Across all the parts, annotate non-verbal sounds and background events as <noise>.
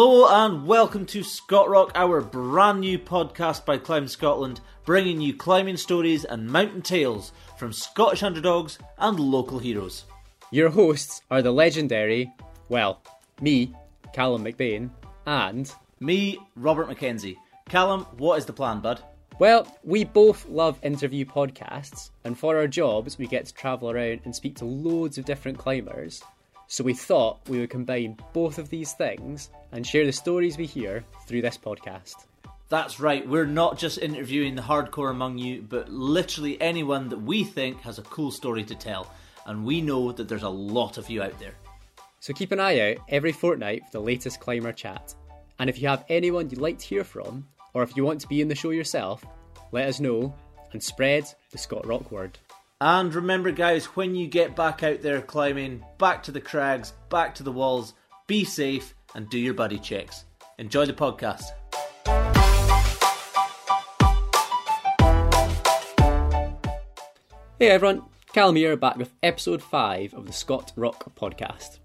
Hello and welcome to Scott Rock, our brand new podcast by Climb Scotland, bringing you climbing stories and mountain tales from Scottish underdogs and local heroes. Your hosts are the legendary, well, me, Callum McBain, and. Me, Robert Mackenzie. Callum, what is the plan, bud? Well, we both love interview podcasts, and for our jobs, we get to travel around and speak to loads of different climbers. So we thought we would combine both of these things and share the stories we hear through this podcast. That's right, we're not just interviewing the hardcore among you, but literally anyone that we think has a cool story to tell, and we know that there's a lot of you out there. So keep an eye out every fortnight for the latest climber chat. And if you have anyone you'd like to hear from, or if you want to be in the show yourself, let us know and spread the Scott Rock word. And remember, guys, when you get back out there climbing, back to the crags, back to the walls, be safe and do your buddy checks. Enjoy the podcast. Hey everyone, Callum here back with episode 5 of the Scott Rock podcast.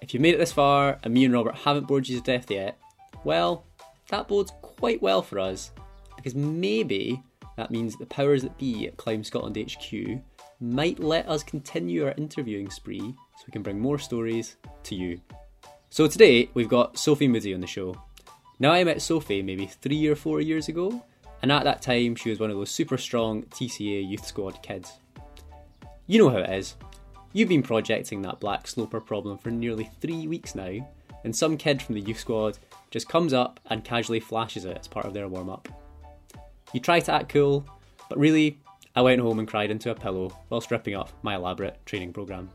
If you've made it this far and me and Robert haven't bored you to death yet, well, that bodes quite well for us because maybe that means the powers that be at Climb Scotland HQ might let us continue our interviewing spree so we can bring more stories to you. So today we've got Sophie Moody on the show. Now I met Sophie maybe three or four years ago, and at that time she was one of those super strong TCA youth squad kids. You know how it is. You've been projecting that black sloper problem for nearly three weeks now, and some kid from the youth squad just comes up and casually flashes it as part of their warm up. You try to act cool, but really, I went home and cried into a pillow while stripping off my elaborate training programme.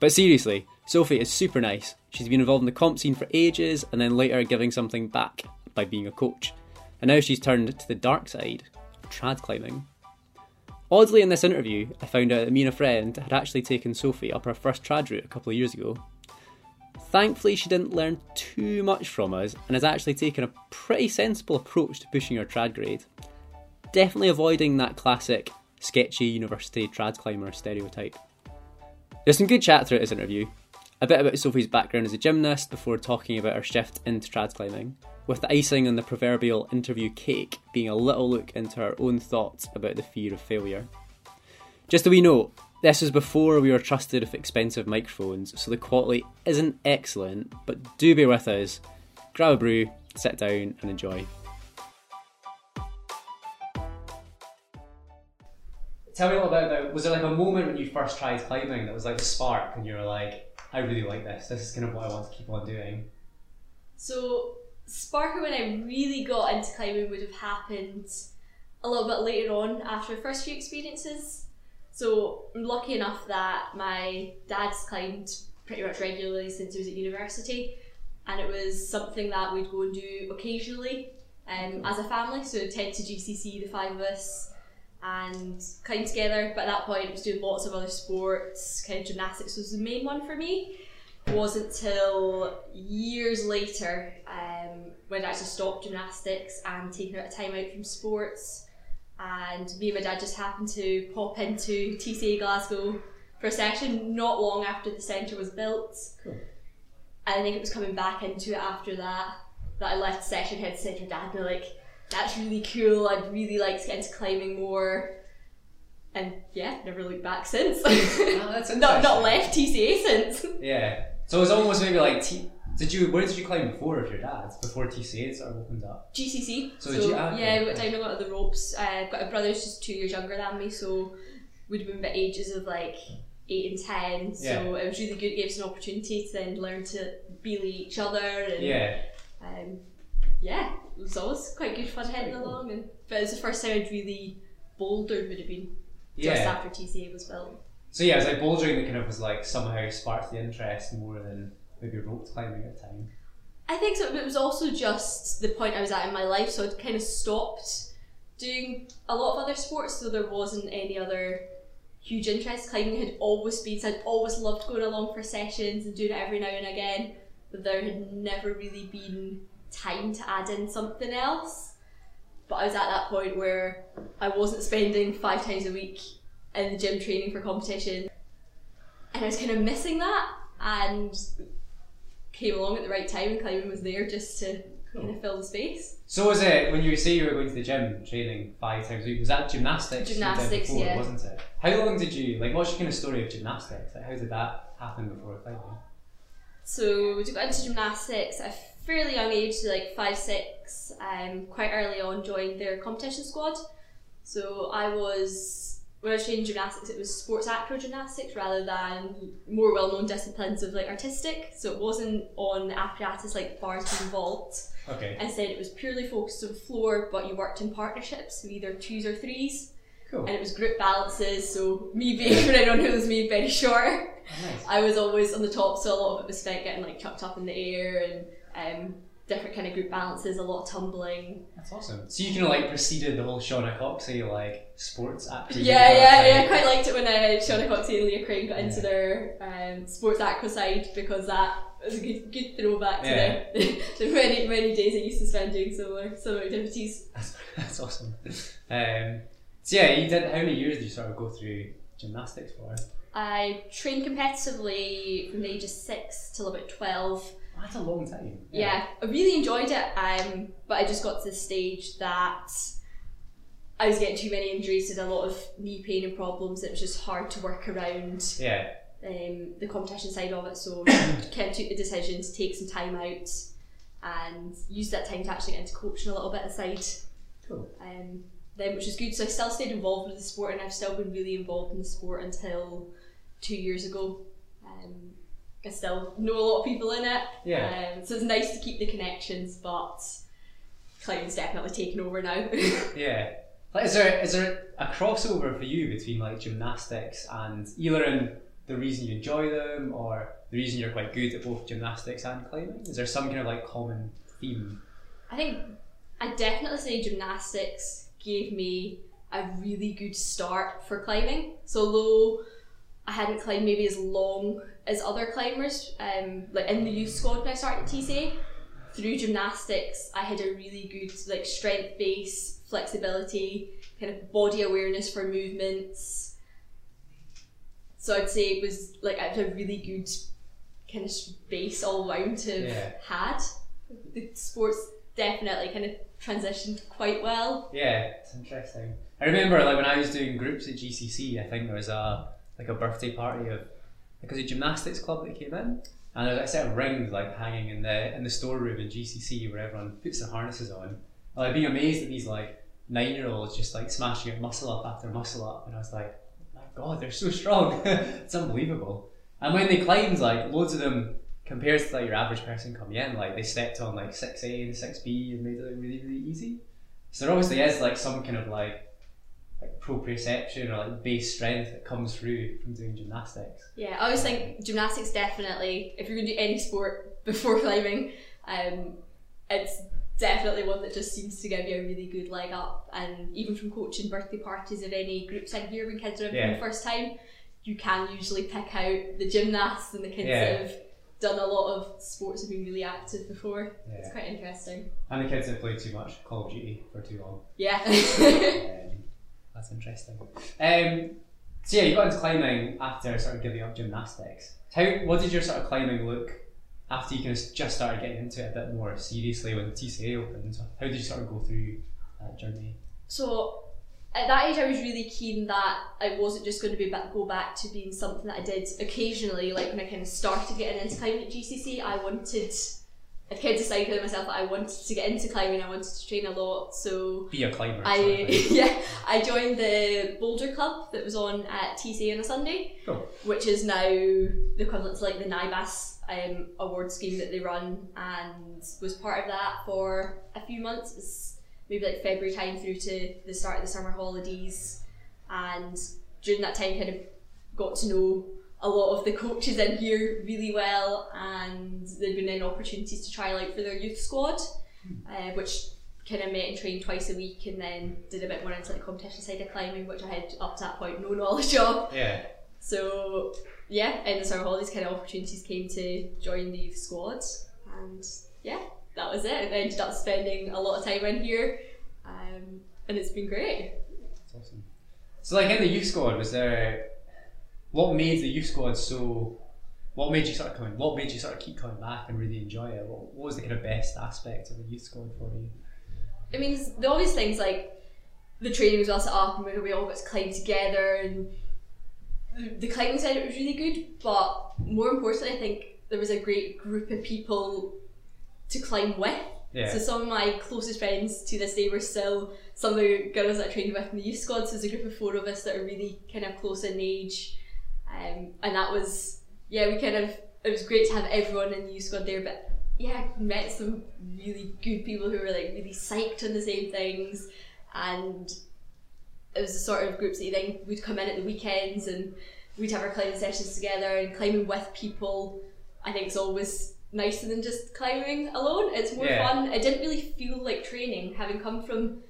But seriously, Sophie is super nice. She's been involved in the comp scene for ages and then later giving something back by being a coach. And now she's turned to the dark side, trad climbing. Oddly, in this interview, I found out that me and a friend had actually taken Sophie up her first trad route a couple of years ago. Thankfully, she didn't learn too much from us and has actually taken a pretty sensible approach to pushing her trad grade. Definitely avoiding that classic sketchy university trad climber stereotype. There's some good chat throughout this interview. A bit about Sophie's background as a gymnast before talking about her shift into trad climbing, with the icing on the proverbial interview cake being a little look into her own thoughts about the fear of failure. Just a wee note, this was before we were trusted with expensive microphones, so the quality isn't excellent, but do bear with us. Grab a brew, sit down, and enjoy. Tell me a little bit about was there like a moment when you first tried climbing that was like the spark and you were like, I really like this, this is kind of what I want to keep on doing? So, spark when I really got into climbing would have happened a little bit later on after the first few experiences. So, I'm lucky enough that my dad's climbed pretty much regularly since he was at university, and it was something that we'd go and do occasionally um, as a family. So, tend to GCC, the five of us, and climb together. But at that point, I was doing lots of other sports. Kind of gymnastics was the main one for me. It wasn't till years later um, when I actually stopped gymnastics and taken a time out from sports. And me and my dad just happened to pop into TCA Glasgow for a session not long after the centre was built. Cool. And I think it was coming back into it after that that I left session head to to dad, and like, that's really cool. I'd really like to get into climbing more. And yeah, never looked back since. Oh, that's <laughs> not not left TCA since. Yeah. So it was almost maybe like T- did you where did you climb before with your dad? Before TCA sort of opened up? GCC. So did you- ah, yeah, we went down a lot of the ropes. Uh, but my brother's just two years younger than me, so we'd have been about ages of like eight and ten. So Yeah. it was really good. It gave us an opportunity to then learn to belay each other and Yeah. um, yeah, it was always quite good fun heading along. And but it was the first time I'd really bouldered would have been just Yeah. after TCA was built. So yeah, it was like bouldering that kind of was like somehow sparked the interest more than maybe rope climbing at the time. I think so. But it was also just the point I was at in my life, so I'd kind of stopped doing a lot of other sports, so there wasn't any other huge interest. Climbing had always been, so I'd always loved going along for sessions and doing it every now and again, but there had never really been time to add in something else. But I was at that point where I wasn't spending five times a week in the gym training for competition, and I was kind of missing that. And came along at the right time and climbing was there just to kind of fill the space. So was it when you say you were going to the gym training five times a week? Was that gymnastics? Gymnastics, before, yeah. wasn't it? How long did you like? What's your kind of story of gymnastics? Like, how did that happen before climbing? So we got into gymnastics a fairly young age, so like five, six. Um, quite early on, joined their competition squad. So I was when I was training gymnastics, it was sports acro gymnastics rather than more well-known disciplines of like artistic. So it wasn't on apparatus like bars and vault. Okay, Instead, it was purely focused on floor, but you worked in partnerships, so either twos or threes, cool. and it was group balances. So me being, <laughs> anyone who was me, very short. Oh, nice. I was always on the top, so a lot of it was spent getting like chucked up in the air and um, different kind of group balances, a lot of tumbling. That's awesome. So you kind of like preceded the whole Shauna Coxsey like sports acro. Yeah, yeah, yeah. I quite liked it when uh, Shauna Coxsey and Leah Crane got into Yeah. their um, sports acro side because that was a good, good throwback to Yeah. the, <laughs> the many, many days I used to spend doing similar, similar activities. That's, <laughs> that's awesome. Um, so yeah, you did. How many years did you sort of go through gymnastics for? I trained competitively from the age of six till about 12. That's a long time. yeah, I really enjoyed it. Um, but I just got to the stage that I was getting too many injuries, did a lot of knee pain and problems. It was just hard to work around Yeah. um, the competition side of it. So <coughs> kind of took the decision to take some time out and use that time to actually get into coaching a little bit aside. Cool. Um, then, which is good. So I still stayed involved with the sport, and I've still been really involved in the sport until two years ago. Um, I still know a lot of people in it. Yeah. Um, so it's nice to keep the connections, but climbing's definitely taken over now. <laughs> Yeah. Like, is there is there a crossover for you between like gymnastics and either in the reason you enjoy them or the reason you're quite good at both gymnastics and climbing? Is there some kind of like common theme? I think I definitely say gymnastics gave me a really good start for climbing. So although I hadn't climbed maybe as long as other climbers, um, like in the youth squad when I started at TCA, through gymnastics I had a really good like strength base, flexibility, kind of body awareness for movements. So I'd say it was like I had a really good kind of base all round to have Yeah. had. The sports definitely kind of transitioned quite well. Yeah, it's interesting. I remember like when I was doing groups at GCC, I think there was a like a birthday party of because a gymnastics club that came in, and there was a set of rings like hanging in the in the storeroom in GCC where everyone puts their harnesses on. And I'd being amazed at these like nine year olds just like smashing out muscle up after muscle up, and I was like, oh my god, they're so strong! <laughs> it's unbelievable. And when they climbed, like loads of them compared to like your average person coming in, like they stepped on like six A and six B and made it look really really easy. So there obviously is like some kind of like like proprioception or like base strength that comes through from doing gymnastics. Yeah, I always think gymnastics definitely, if you're going to do any sport <laughs> before climbing, um, it's definitely one that just seems to give you a really good leg up. And even from coaching birthday parties of any groups in here when kids are in for Yeah. the first time, you can usually pick out the gymnasts and the kids Yeah. that have done a lot of sports and been really active before. Yeah. It's quite interesting. And the kids have played too much Call of Duty for too long. Yeah. um, <laughs> that's interesting. Um, so yeah, you got into climbing after sort of giving up gymnastics. How what did your sort of climbing look after you kind of just started getting into it a bit more seriously when the TCA opened? How did you sort of go through that journey? So at that age, I was really keen that I wasn't just going to be back, go back to being something that I did occasionally. Like when I kind of started getting into climbing at GCC, I wanted. I kind of decided myself that I wanted to get into climbing. I wanted to train a lot, so Be a climber. I <laughs> yeah I joined the Boulder Club that was on at TC on a Sunday, Cool. which is now the equivalent to like the NIBAS um, award scheme that they run, and was part of that for a few months. Maybe like February time through to the start of the summer holidays, and during that time, kind of got to know a lot of the coaches in here really well, and there'd been then opportunities to trial out for their youth squad, uh, which kind of met and trained twice a week, and then did a bit more into the competition side of climbing, which I had up to that point no <laughs> knowledge of. Yeah. So yeah, in the summer holidays, kind of opportunities came to join the youth squad, and yeah, that was it. I ended up spending a lot of time in here, um, and it's been great. That's awesome. So, like in the youth squad, was there what made the youth squad so what made you sort of come? What made you sort of keep coming back and really enjoy it? What, what was the kind of best aspect of the youth squad for you? I mean, the obvious things like the training was well set up and we all got to climb together and the climbing side it was really good. But more importantly, I think there was a great group of people to climb with. Yeah. So some of my closest friends to this day were still some of the girls that I trained with in the youth squad. So there's a group of four of us that are really kind of close in age, um, and that was yeah we kind of it was great to have everyone in the youth squad there. But yeah, I met some really good people who were like really psyched on the same things, and it was the sort of groups that you then would come in at the weekends and we'd have our climbing sessions together and climbing with people. I think it's always nicer than just climbing alone. It's more Yeah. fun. It didn't really feel like training, having come from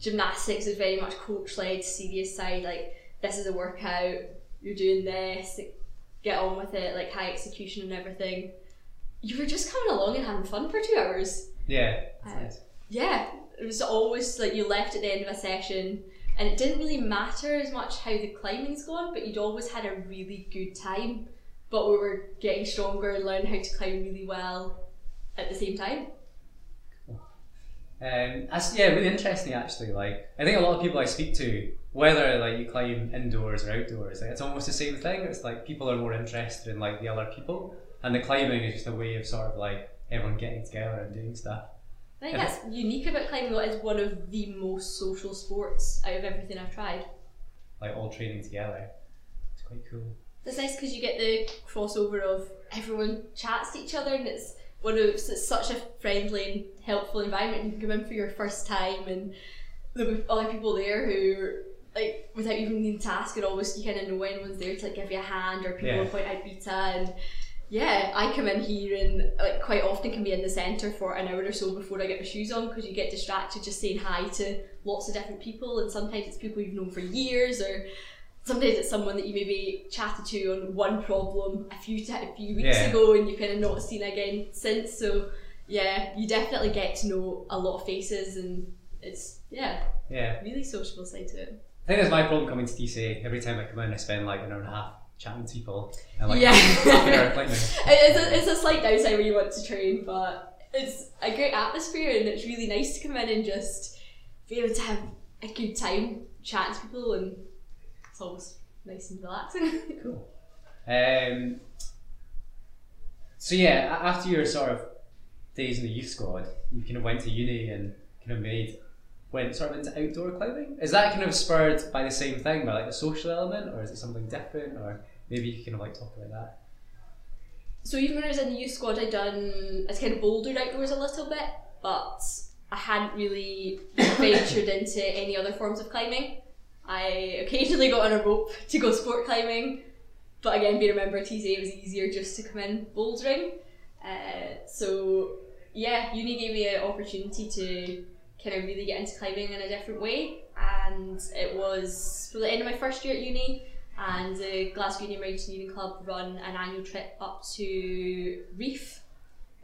gymnastics is very much coach led, serious side. Like this is a workout, you're doing this, like, get on with it, like high execution and everything. You were just coming along and having fun for two hours. Yeah. that's Uh, nice. Yeah, it was always like you left at the end of a session, and it didn't really matter as much how the climbing's gone, but you'd always had a really good time. But we were getting stronger and learning how to climb really well at the same time. Um, that's yeah, really interesting actually. Like I think a lot of people I speak to, whether like you climb indoors or outdoors, like, it's almost the same thing. It's like people are more interested in like the other people, and the climbing is just a way of sort of like everyone getting together and doing stuff. I think that's unique about climbing. though, It is one of the most social sports out of everything I've tried. Like all training together. It's quite cool. It's nice because you get the crossover of everyone chats to each other, and it's one of it's such a friendly and helpful environment. You can come in for your first time, and there'll be other people there who, like, without even needing to ask it, always you kind of know when one's there to like give you a hand, or people Yeah. point out beta, and yeah, I come in here and like quite often can be in the centre for an hour or so before I get my shoes on because you get distracted just saying hi to lots of different people, and sometimes it's people you've known for years or sometimes it's someone that you maybe chatted to on one problem a few ti a few weeks Yeah. ago and you've kind of not seen again since. So yeah, you definitely get to know a lot of faces and it's yeah, Yeah. really sociable side to it. I think that's my problem coming to DC. Every time I come in, I spend like an hour and a half chatting to people. And like Yeah. half an hour climbing. It's a, it's a slight downside when you want to train, but it's a great atmosphere and it's really nice to come in and just be able to have a good time chatting to people and it's always nice and relaxing. <laughs> Cool. Um, so yeah, after your sort of days in the youth squad, you kind of went to uni and kind of made went sort of into outdoor climbing. Is that kind of spurred by the same thing, by like the social element, or is it something different, or maybe you can kind of like talk about that? So even when I was in the youth squad, I'd done I kind of bouldered outdoors a little bit, but I hadn't really ventured into any other forms of climbing. I occasionally got on a rope to go sport climbing, but again, being a member TCA, it was easier just to come in bouldering. Uh, so yeah, uni gave me an opportunity to kind of really get into climbing in a different way, and it was for the end of my first year at uni and the Glasgow Union Mountain Union Club run an annual trip up to Reiff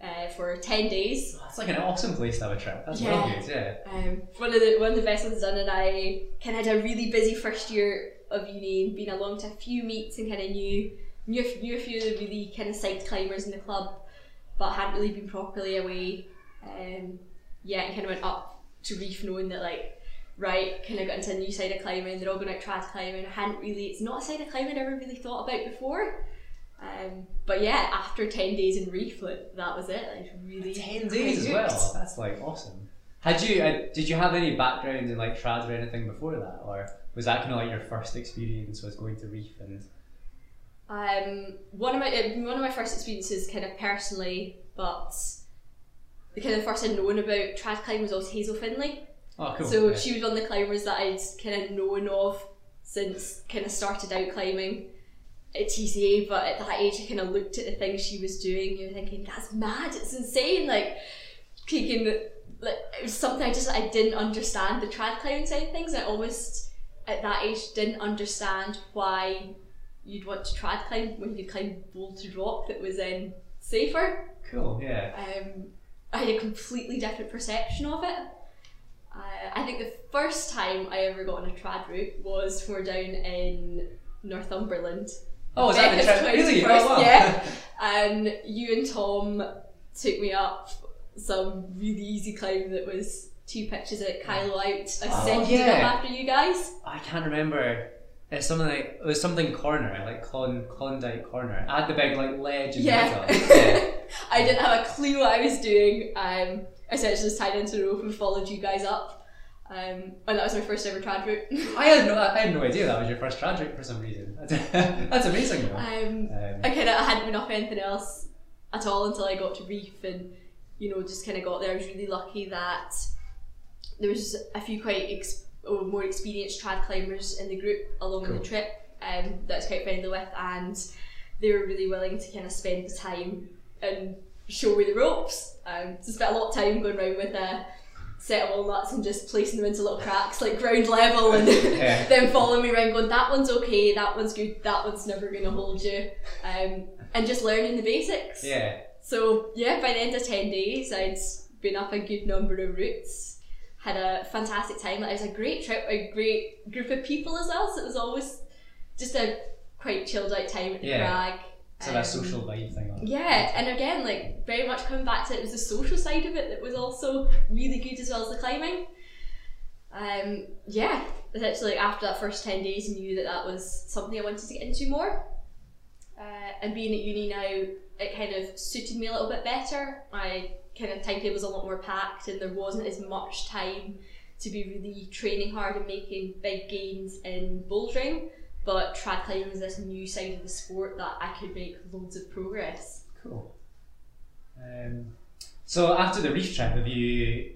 uh, for 10 days. That's like an awesome place to have a trip. That's Yeah. real good, yeah. Um, one of the one of the best ones done, and I kind of had a really busy first year of uni and been along to a few meets and kind of knew knew a, knew a few of the really kind of psyched climbers in the club, but hadn't really been properly away. Um, yeah, and kind of went up to Reiff knowing that like right, kind of got into a new side of climbing. They're all going out trad climbing. I hadn't really. It's not a side of climbing I ever really thought about before. Um, but yeah, after ten days in Reiff, like, that was it. Like really Ten quite days as well. That's like awesome. Had you uh, did you have any background in like trad or anything before that, or was that kind of like your first experience was going to Reiff and Um, one of my uh, one of my first experiences, kind of personally, but the kind of first I'd known about trad climbing was also Hazel Findlay. oh cool. so yeah. she was one of the climbers that I'd kind of known of since kind of started out climbing at TCA. But at that age, I kind of looked at the things she was doing. You're thinking that's mad. It's insane. Like taking like it was something I just I didn't understand the trad climbing side of things. I almost at that age didn't understand why you'd want to trad climb when you could climb bolted rock that was then safer cool. Yeah. um, I had a completely different perception of it. Uh, I think the first time I ever got on a trad route was we were down in Northumberland. Oh, was that the trip? Really? Oh, wow. Yeah. And <laughs> you and Tom took me up some really easy climb that was two pitches at Kyloe Out. I Oh, sent yeah. it up after you guys. I can't remember. It's something like it was something corner, like Clon Klondike corner. I had the big like ledge in Yeah. the. <laughs> Yeah. I didn't have a clue what I was doing. Um, I essentially just tied into the rope and followed you guys up. Um, and that was my first ever trad route. I had no, I had no idea that was your first tragic for some reason. <laughs> That's amazing though. um, Um, I kind of hadn't been off anything else at all until I got to Reiff and you know just kind of got there. I was really lucky that there was a few quite ex- or more experienced trad climbers in the group along Cool. the trip um, that I was quite friendly with, and they were really willing to kind of spend the time and show me the ropes. Um, so spent a lot of time going around with a set of walnuts and just placing them into little cracks like ground level and <laughs> <laughs> Yeah. then following me around going that one's okay that one's good that one's never going to hold you um, and just learning the basics yeah. so yeah by the end of 10 days I'd been up a good number of routes had a fantastic time it was a great trip a great group of people as well so it was always just a quite chilled out time at the Yeah. crag So that Um, social vibe thing. On. yeah, and again, like very much coming back to it it was the social side of it that was also really good as well as the climbing. Um, yeah, essentially after that first ten days, I knew that that was something I wanted to get into more. Uh, and being at uni now, it kind of suited me a little bit better. My kind of timetable was a lot more packed, and there wasn't as much time to be really training hard and making big gains in bouldering. But trad climbing was this new side of the sport that I could make loads of progress. Cool. Um, so after the Reiff trip, have you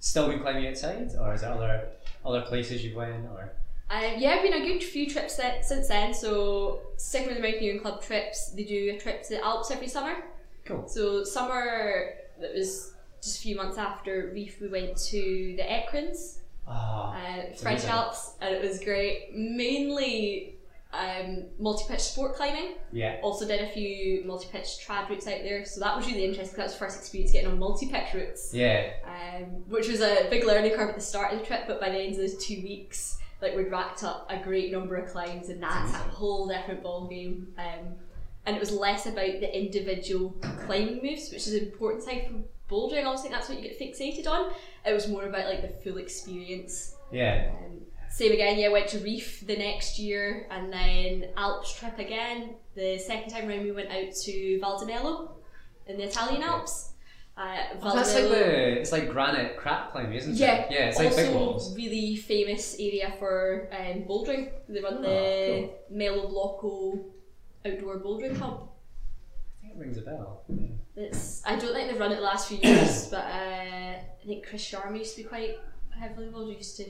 still been climbing outside, or is there other other places you've went, or? Um, yeah, I've been a good few trips that, since then. So, sticking with the Mountaineering Club trips, they do a trip to the Alps every summer. Cool. So, summer that was just a few months after Reiff, we went to the Ecrins, Ah, uh, French. Alps, and it was great. Mainly um, multi pitch sport climbing. yeah. Also, did a few multi pitch trad routes out there, so that was really interesting. That was the first experience getting on multi pitch routes Yeah. um, which was a big learning curve at the start of the trip, but by the end of those two weeks, like we'd racked up a great number of climbs, and that's a whole different ball game. Um, and it was less about the individual climbing moves, which is an important side for bouldering. I always think that's what you get fixated on. It was more about like the full experience. Yeah. Um, same again, yeah, I went to Reiff the next year and then Alps trip again. The second time round we went out to Val di Mello in the Italian Alps. Uh, Oh, that's like the it's like granite crack climbing, isn't yeah, it? Yeah. It's like big walls. really famous area for um, bouldering. They run Oh, the Melloblocco outdoor bouldering club. I think it rings a bell. Yeah. It's I don't think they've run it the last few years, but uh, I think Chris Sharma used to be quite heavily involved. He used to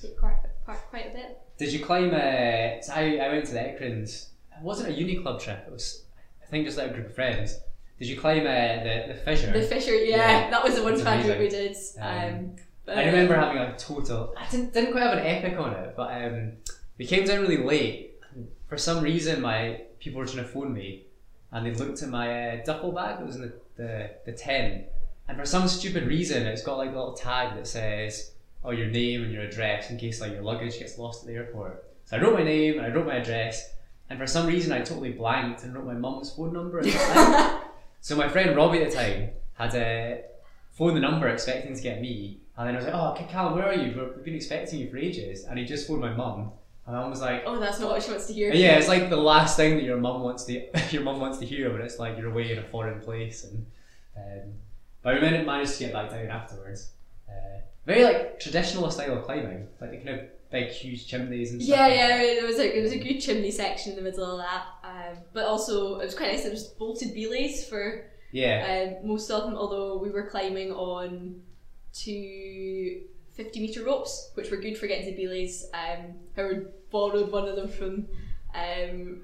take quite part quite a bit. Did you climb? Uh, so I, I went to the Ecrins. It wasn't a uni club trip. It was, I think, just like a group of friends. Did you climb uh, the the fissure? The Fisher, yeah, Yeah, that was the one it's fan group we did. Um, Um, but, I remember having a total. I didn't, didn't quite have an epic on it, but um, we came down really late. For some reason, my people were trying to phone me, and they looked at my uh, duffel bag that was in the, the, the tent, and for some stupid reason, it's got like a little tag that says, "Oh, your name and your address in case like your luggage gets lost at the airport." So I wrote my name and I wrote my address, and for some reason, I totally blanked and wrote my mum's phone number. At the time. <laughs> So my friend Robbie at the time had uh, phoned the number expecting to get me, and then I was like, "Oh, Callum, where are you? We've been expecting you for ages." And he just phoned my mum, and mum was like, oh, that's not what she wants to hear. "Yeah, it's like the last thing that your mum wants to <laughs> your mum wants to hear when it's like you're away in a foreign place." And um, but we managed managed to get back down afterwards. Uh, very like traditional style of climbing, like the kind of big, huge chimneys and stuff. Yeah, like yeah, there was a there was a good chimney section in the middle of that. Um, but also it was quite nice. There was bolted belays for yeah, um, most of them. Although we were climbing on two 50 meter ropes, which were good for getting to belays. Um, Howard borrowed one of them from um,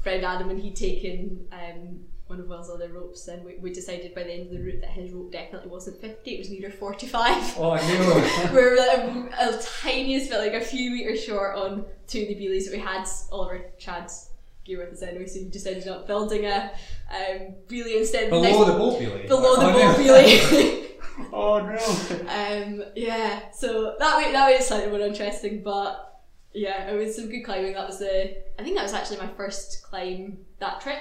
friend Adam, and he'd taken um, one of Will's other ropes. And we, we decided by the end of the route that his rope definitely wasn't 50; it was nearer 45. Oh no! we <laughs> were like a, a tiniest bit, like a few meters short on two of the belays that we had all of our trad gear with us anyway, so you just ended up building a um, belay instead. below next- the boat below the oh, boat no. <laughs> <laughs> Oh no! <laughs> um, yeah, so that way that way it's slightly more interesting, but Yeah, it was some good climbing. That was the. I think that was actually my first climb that trip.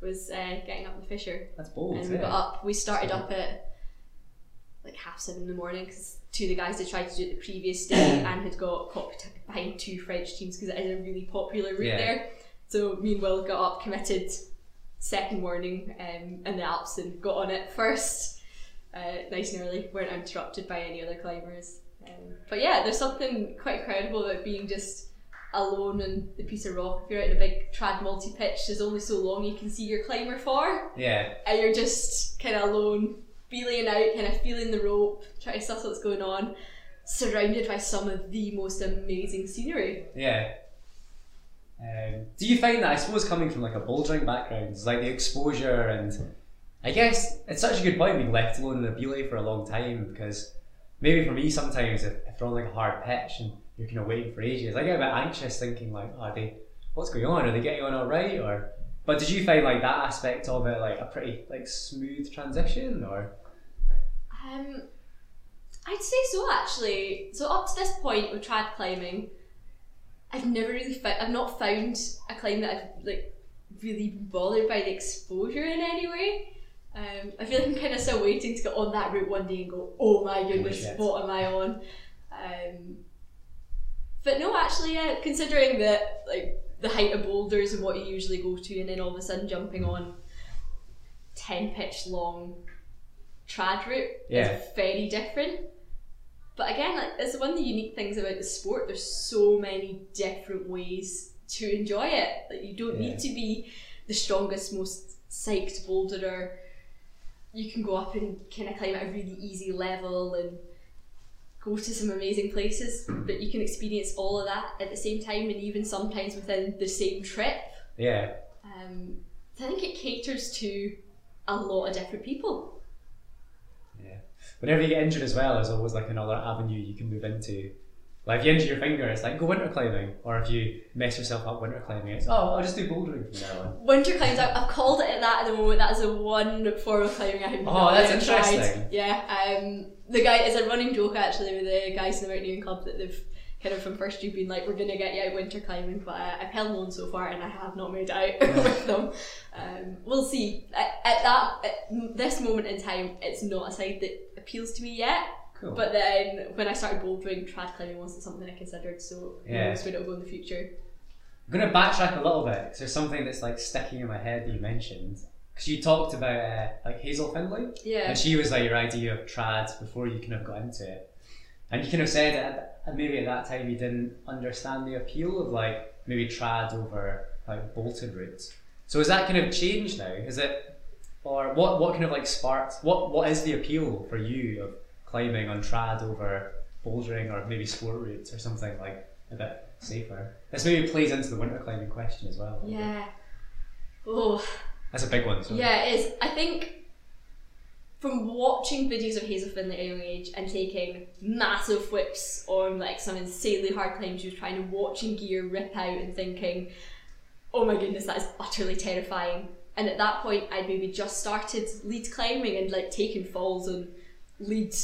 Was uh, getting up the Fisher, That's bold. and we yeah. got up. We started up at like half seven in the morning because two of the guys had tried to do it the previous day <coughs> and had got caught behind two French teams because it is a really popular route Yeah. there. So me and Will got up, committed second morning um, in the Alps and got on it first, uh, nice and early. weren't interrupted by any other climbers. Um, but yeah, there's something quite incredible about being just alone in the piece of rock. If you're out in a big trad multi pitch, there's only so long you can see your climber for Yeah. and you're just kind of alone, feeling out, kind of feeling the rope, trying to suss what's going on, surrounded by some of the most amazing scenery. Yeah. Um, do you find that I suppose coming from like a bouldering background, it's like the exposure and I guess it's such a good point being left alone in a belay for a long time because maybe for me sometimes if, if they're on like a hard pitch and you're kind of waiting for ages, I get a bit anxious thinking like, oh, are they, what's going on? Are they getting on all right? Or, but did you find like that aspect of it like a pretty like smooth transition or? Um, I'd say so actually. So up to this point with trad climbing, I've never really found, I've not found a climb that I've like really bothered by the exposure in any way. Um, I feel like I'm kind of still waiting to get on that route one day and go, oh my goodness, shit. what am I on? Um, but no, actually, yeah, considering that like the height of boulders and what you usually go to, and then all of a sudden jumping on ten pitch long trad route Yeah. is very different. But again, like it's one of the unique things about the sport. There's so many different ways to enjoy it. Like you don't Yeah. need to be the strongest, most psyched boulderer. You can go up and kind of climb at a really easy level and go to some amazing places. But you can experience all of that at the same time, and even sometimes within the same trip. Yeah. Um, I think it caters to a lot of different people. Yeah. Whenever you get injured as well, there's always like another avenue you can move into. Like if you injure your finger, it's like go winter climbing, or if you mess yourself up winter climbing, it's oh I'll just do bouldering from now on. Winter climbs, I've, I've called it at that at the moment. That is the one form of climbing I have Oh, that's interesting. Tried. Yeah, um, the guy is a running joke actually with the guys in the Mountaineering Club that they've kind of from first year been like, we're gonna get you out winter climbing, but uh, I've held on so far and I have not made it out <laughs> with them. Um, we'll see. At, at that, at this moment in time, it's not a side that appeals to me yet. Cool. But then when I started bouldering, trad climbing wasn't something I considered, so Yeah. where it'll go in the future. I'm gonna backtrack a little bit. There's something that's like sticking in my head that you mentioned because you talked about uh, like Hazel Findlay, Yeah. and she was like your idea of trad before you kind of got into it, and you kind of said at, at- maybe at that time you didn't understand the appeal of like maybe trad over like bolted routes. So has that kind of changed now? Is it, or what? What kind of like sparked? What What is the appeal for you of climbing on trad over bouldering or maybe sport routes or something like a bit safer? This maybe plays into the winter climbing question as well. Yeah. Oh, That's a big one. So. yeah, it is. I think from watching videos of Hazel Findlay at a young age and taking massive whips on like some insanely hard climbs she was trying to watching gear rip out and thinking, oh my goodness, that is utterly terrifying. And at that point, I'd maybe just started lead climbing and like taking falls on lead,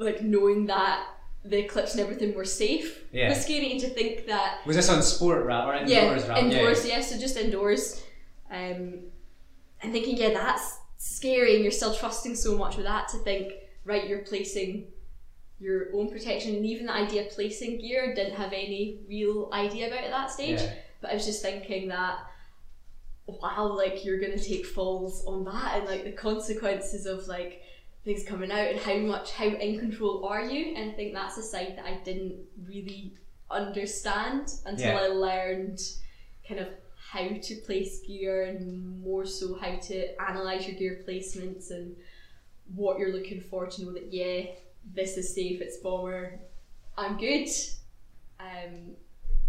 like knowing that the clips and everything were safe. Yeah. It was scary and to think that Was this on sport or indoors yeah, route? indoors, yeah. so just indoors. Um, and thinking, yeah, that's scary, and you're still trusting so much with that to think, right, you're placing your own protection, and even the idea of placing gear didn't have any real idea about at that stage. Yeah. But I was just thinking that, wow, like you're gonna take falls on that, and like the consequences of like things coming out, and how much, how in control are you? And I think that's a side that I didn't really understand until Yeah. I learned kind of how to place gear and more so how to analyze your gear placements and what you're looking for to know that yeah this is safe it's bomber i'm good um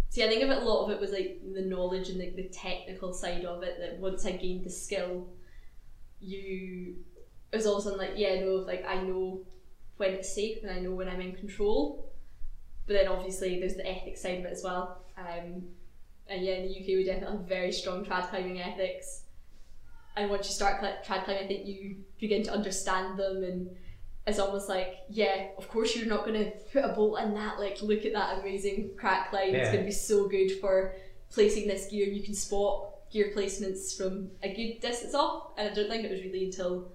see i think of it a lot of it was like the knowledge and like the technical side of it that once i gained the skill you it was all of a sudden like yeah no like i know when it's safe and i know when i'm in control but then obviously there's the ethics side of it as well um and yeah, in the UK we definitely have very strong trad climbing ethics. And once you start cli- trad climbing, I think you begin to understand them and it's almost like, yeah, of course you're not going to put a bolt in that. Like, look at that amazing crack line. It's going to be so good for placing this gear. And you can spot gear placements from a good distance off. And I don't think it was really until,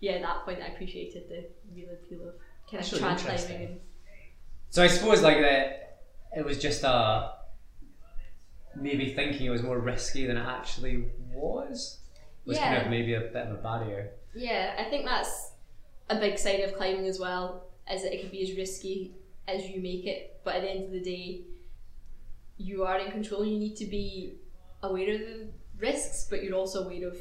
yeah, at that point I appreciated the real appeal of kind That's of really climbing. And, So I suppose like that, it was just uh, a maybe thinking it was more risky than it actually was. Was kind of maybe a bit of a barrier. yeah, I think that's a big side of climbing as well, is that it can be as risky as you make it. But at the end of the day, you are in control. You need to be aware of the risks, but you're also aware of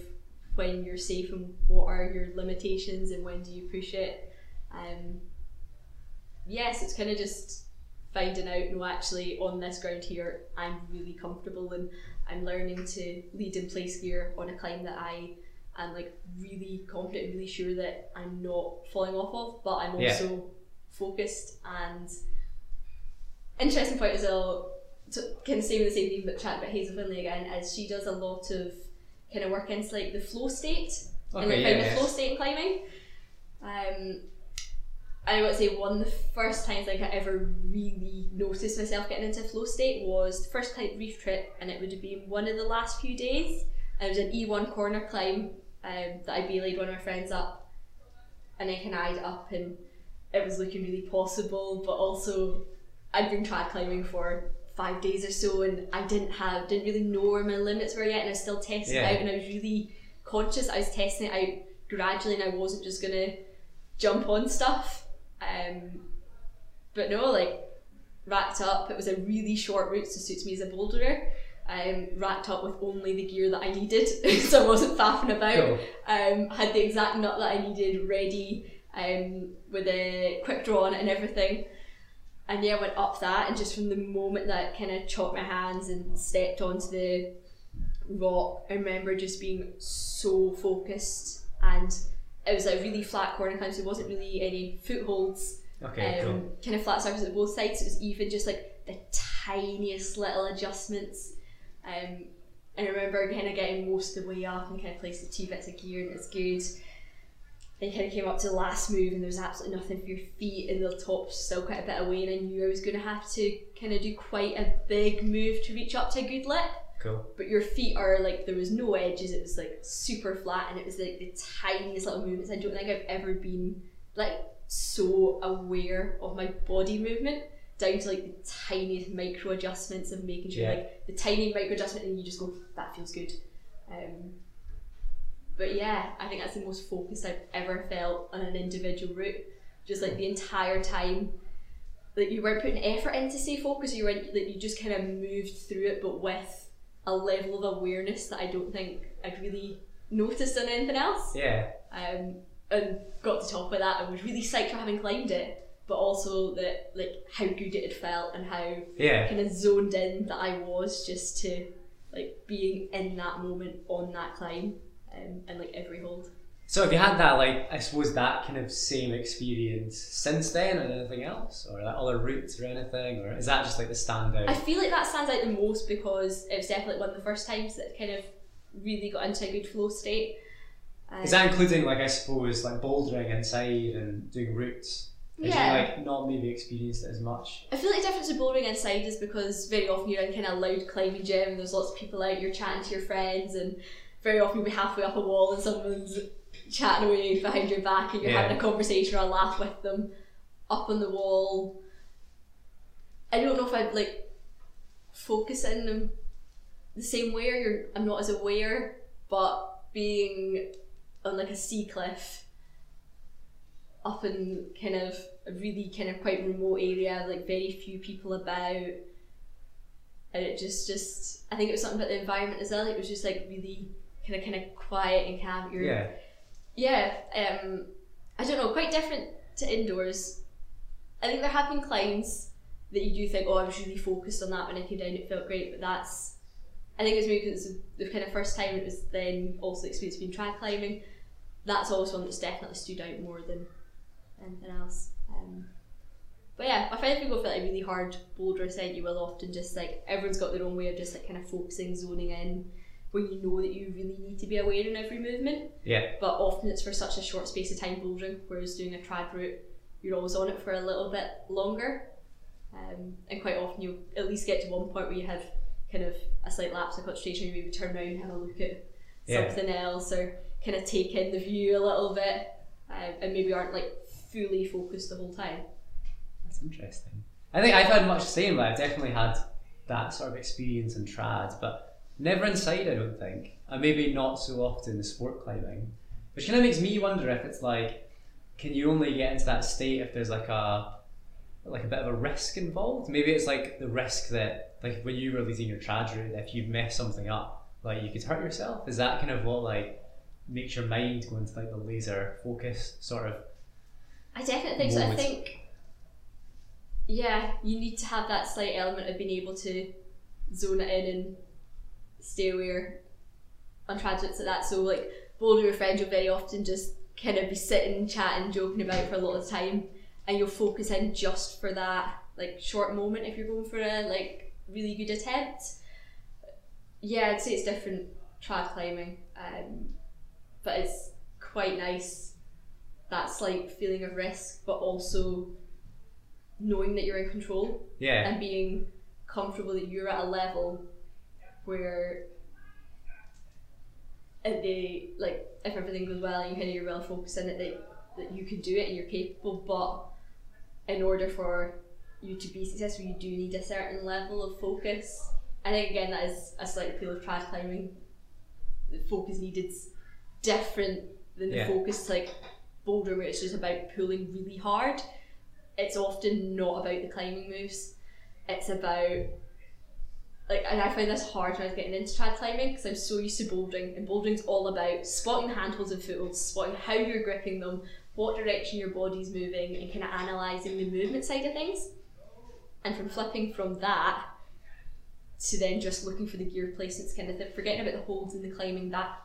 when you're safe and what are your limitations and when do you push it. Um, yes, it's kind of just finding out. No, actually, on this ground here, I'm really comfortable and I'm learning to lead in place gear on a climb that I am like really confident and really sure that I'm not falling off of, but I'm Yeah. also focused and interesting point as well. To kind of stay with the same theme, but chat about Hazel Findlay again, as she does a lot of kind of work into like the flow state and like Okay, find yeah, the flow state climbing. Um, I would say one of the first times like I ever really noticed myself getting into flow state was the first climb Reiff trip, and it would have been one of the last few days. And it was an E1 corner climb um, that I belayed one of my friends up, and I kind of eyed up, and it was looking really possible, but also I'd been trad climbing for five days or so, and I didn't have didn't really know where my limits were yet, and I was still testing it Yeah. out, and I was really conscious. I was testing it out gradually, and I wasn't just gonna jump on stuff. Um, but no, like racked up. It was a really short route, so suits me as a boulderer. Um, racked up with only the gear that I needed, <laughs> so I wasn't faffing about. Cool. Um, had the exact nut that I needed ready, um, with a quick draw on it and everything. And yeah, I went up that, and just from the moment that kind of chopped my hands and stepped onto the rock, I remember just being so focused, and it was a really flat corner climb, so there wasn't really any footholds Okay, um, cool. kind of flat surface at both sides. It was even just like the tiniest little adjustments. Um, and I remember kind of getting most of the way up and kind of placed the two bits of gear and it's good. Then kind of came up to the last move and there was absolutely nothing for your feet and the top's still quite a bit away and I knew I was going to have to kind of do quite a big move to reach up to a good lip Cool. but your feet are like there was no edges it was like super flat and it was like the tiniest little movements i don't think i've ever been like so aware of my body movement down to like the tiniest micro adjustments of making sure Yeah. like the tiny micro adjustment and you just go that feels good um, but yeah i think that's the most focused i've ever felt on an individual route just like the entire time like you weren't putting effort in to stay focused you went like you just kind of moved through it but with a level of awareness that I don't think I'd really noticed on anything else. Yeah. Um, and got to top of that and was really psyched for having climbed it, but also that like how good it had felt and how Yeah. kind of zoned in that I was just to like being in that moment on that climb um, and like every hold. So have you had that like I suppose that kind of same experience since then and anything else? Or like other routes or anything? Or is that just like the standout? I feel like that stands out the most because it was definitely one of the first times that kind of really got into a good flow state. Um, Is that including like I suppose like bouldering inside and doing routes? Did Yeah. you like not maybe experienced it as much? I feel like the difference with bouldering inside is because very often you're in kind of a loud climbing gym and there's lots of people out, you're chatting to your friends and very often you'll be halfway up a wall and someone's chatting away behind your back and you're Yeah. having a conversation or a laugh with them up on the wall. I don't know if I'd like focus in them the same way or you're, I'm not as aware, but being on like a sea cliff up in kind of a really kind of quite remote area, like very few people about. And it just, just I think it was something about the environment as well. It was just like really kind of, kind of quiet and calm. You're, Yeah. yeah, um, I don't know, quite different to indoors. I think there have been climbs that you do think, oh, I was really focused on that when I came down, it felt great, but that's, I think it was maybe because it was the kind of first time it was then also the experience being trad climbing. That's always one that's definitely stood out more than anything else. Um, but yeah, I find if people feel like a really hard boulder ascent, you will often just like everyone's got their own way of just like kind of focusing, zoning in, where you know that you really need to be aware in every movement. Yeah. But often it's for such a short space of time bouldering, whereas doing a trad route, you're always on it for a little bit longer. Um, and quite often you'll at least get to one point where you have kind of a slight lapse of concentration, you maybe turn around and have a look at Yeah. something else or kind of take in the view a little bit um, and maybe aren't like fully focused the whole time. That's interesting. I think I've had much the same, but I've definitely had that sort of experience in trad, but never inside, I don't think. And maybe not so often the sport climbing. Which kind of makes me wonder if it's like, can you only get into that state if there's like a like a bit of a risk involved? Maybe it's like the risk that like when you were leading your trad route, if you mess something up, like you could hurt yourself. Is that kind of what like makes your mind go into like the laser focus sort of I definitely think so. I think, yeah, you need to have that slight element of being able to zone it in and stay aware on transits like that. So, like, boulder with friends, you'll very often just kind of be sitting, chatting, joking about for a lot of time, and you'll focus in just for that, like, short moment if you're going for a, like, really good attempt. Yeah, I'd say it's different trad climbing, um, but it's quite nice that slight feeling of risk, but also knowing that you're in control yeah. and being comfortable that you're at a level where if they like if everything goes well and you kind of you're well focused in it that, that you can do it and you're capable but in order for you to be successful you do need a certain level of focus I think again that is a slight appeal of trad climbing the focus needed's different than the Yeah. focus like boulder where it's just about pulling really hard it's often not about the climbing moves. It's about like, and I find this hard when I was getting into trad climbing because I'm so used to bouldering, and bouldering's all about spotting the handholds and footholds, spotting how you're gripping them, what direction your body's moving, and kind of analysing the movement side of things. And from flipping from that to then just looking for the gear placements kind of thing, forgetting about the holds and the climbing, that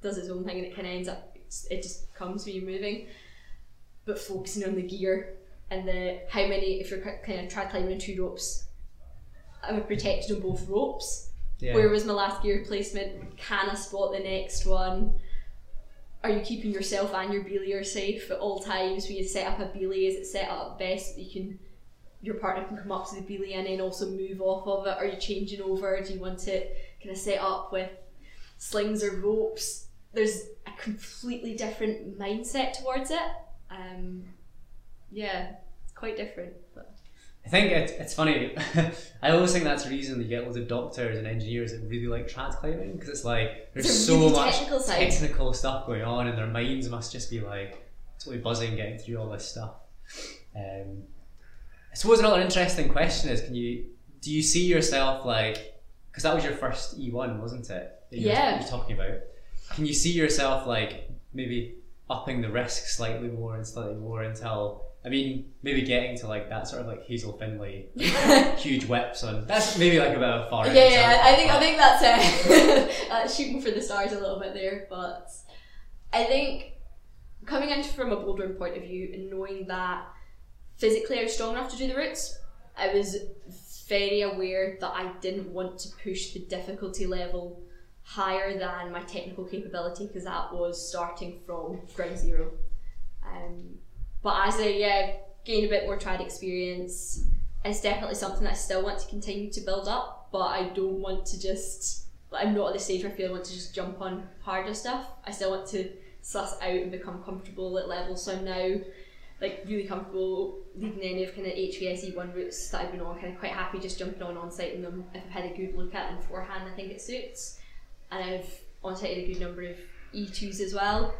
does its own thing and it kind of ends up, it just comes when you're moving. But focusing on the gear and the how many if you're kind of try climbing two ropes I'm protected on both ropes. Yeah. where was my last gear placement? Can I spot the next one? Are you keeping yourself and your belayer safe at all times? When you set up a belay is it set up best that you can your partner can come up to the belay and then also move off of it? Are you changing over? Do you want it kind of set up with slings or ropes? There's a completely different mindset towards it. Um, yeah, it's quite different. But I think it, it's funny. <laughs> I always think that's the reason you get loads of doctors and engineers that really like trad climbing because it's like there's It's so really much technical technical stuff going on, and their minds must just be like totally buzzing getting through all this stuff. Um, I suppose another interesting question is: Can you do you see yourself like because that was your first E one, wasn't it? You Yeah. You're talking about. Can you see yourself like maybe upping the risk slightly more and slightly more until I mean maybe getting to like that sort of like Hazel Findlay <laughs> huge whips on. That's maybe like a bit of a far. yeah, out I think I think that's uh, <laughs> uh, shooting for the stars a little bit there. But I think coming in from a bouldering point of view and knowing that physically I was strong enough to do the routes, I was very aware that I didn't want to push the difficulty level higher than my technical capability because that was starting from ground zero. Um, but as I yeah, gained a bit more trad experience, it's definitely something that I still want to continue to build up. But I don't want to just. I'm not at the stage where I feel I want to just jump on harder stuff. I still want to suss out and become comfortable at levels. So I'm now like really comfortable leading any of kind of HVSE one routes that I've been on. Kind of quite happy just jumping on on site them if I've had a good look at them beforehand. I think it suits, and I've on a good number of E2s as well.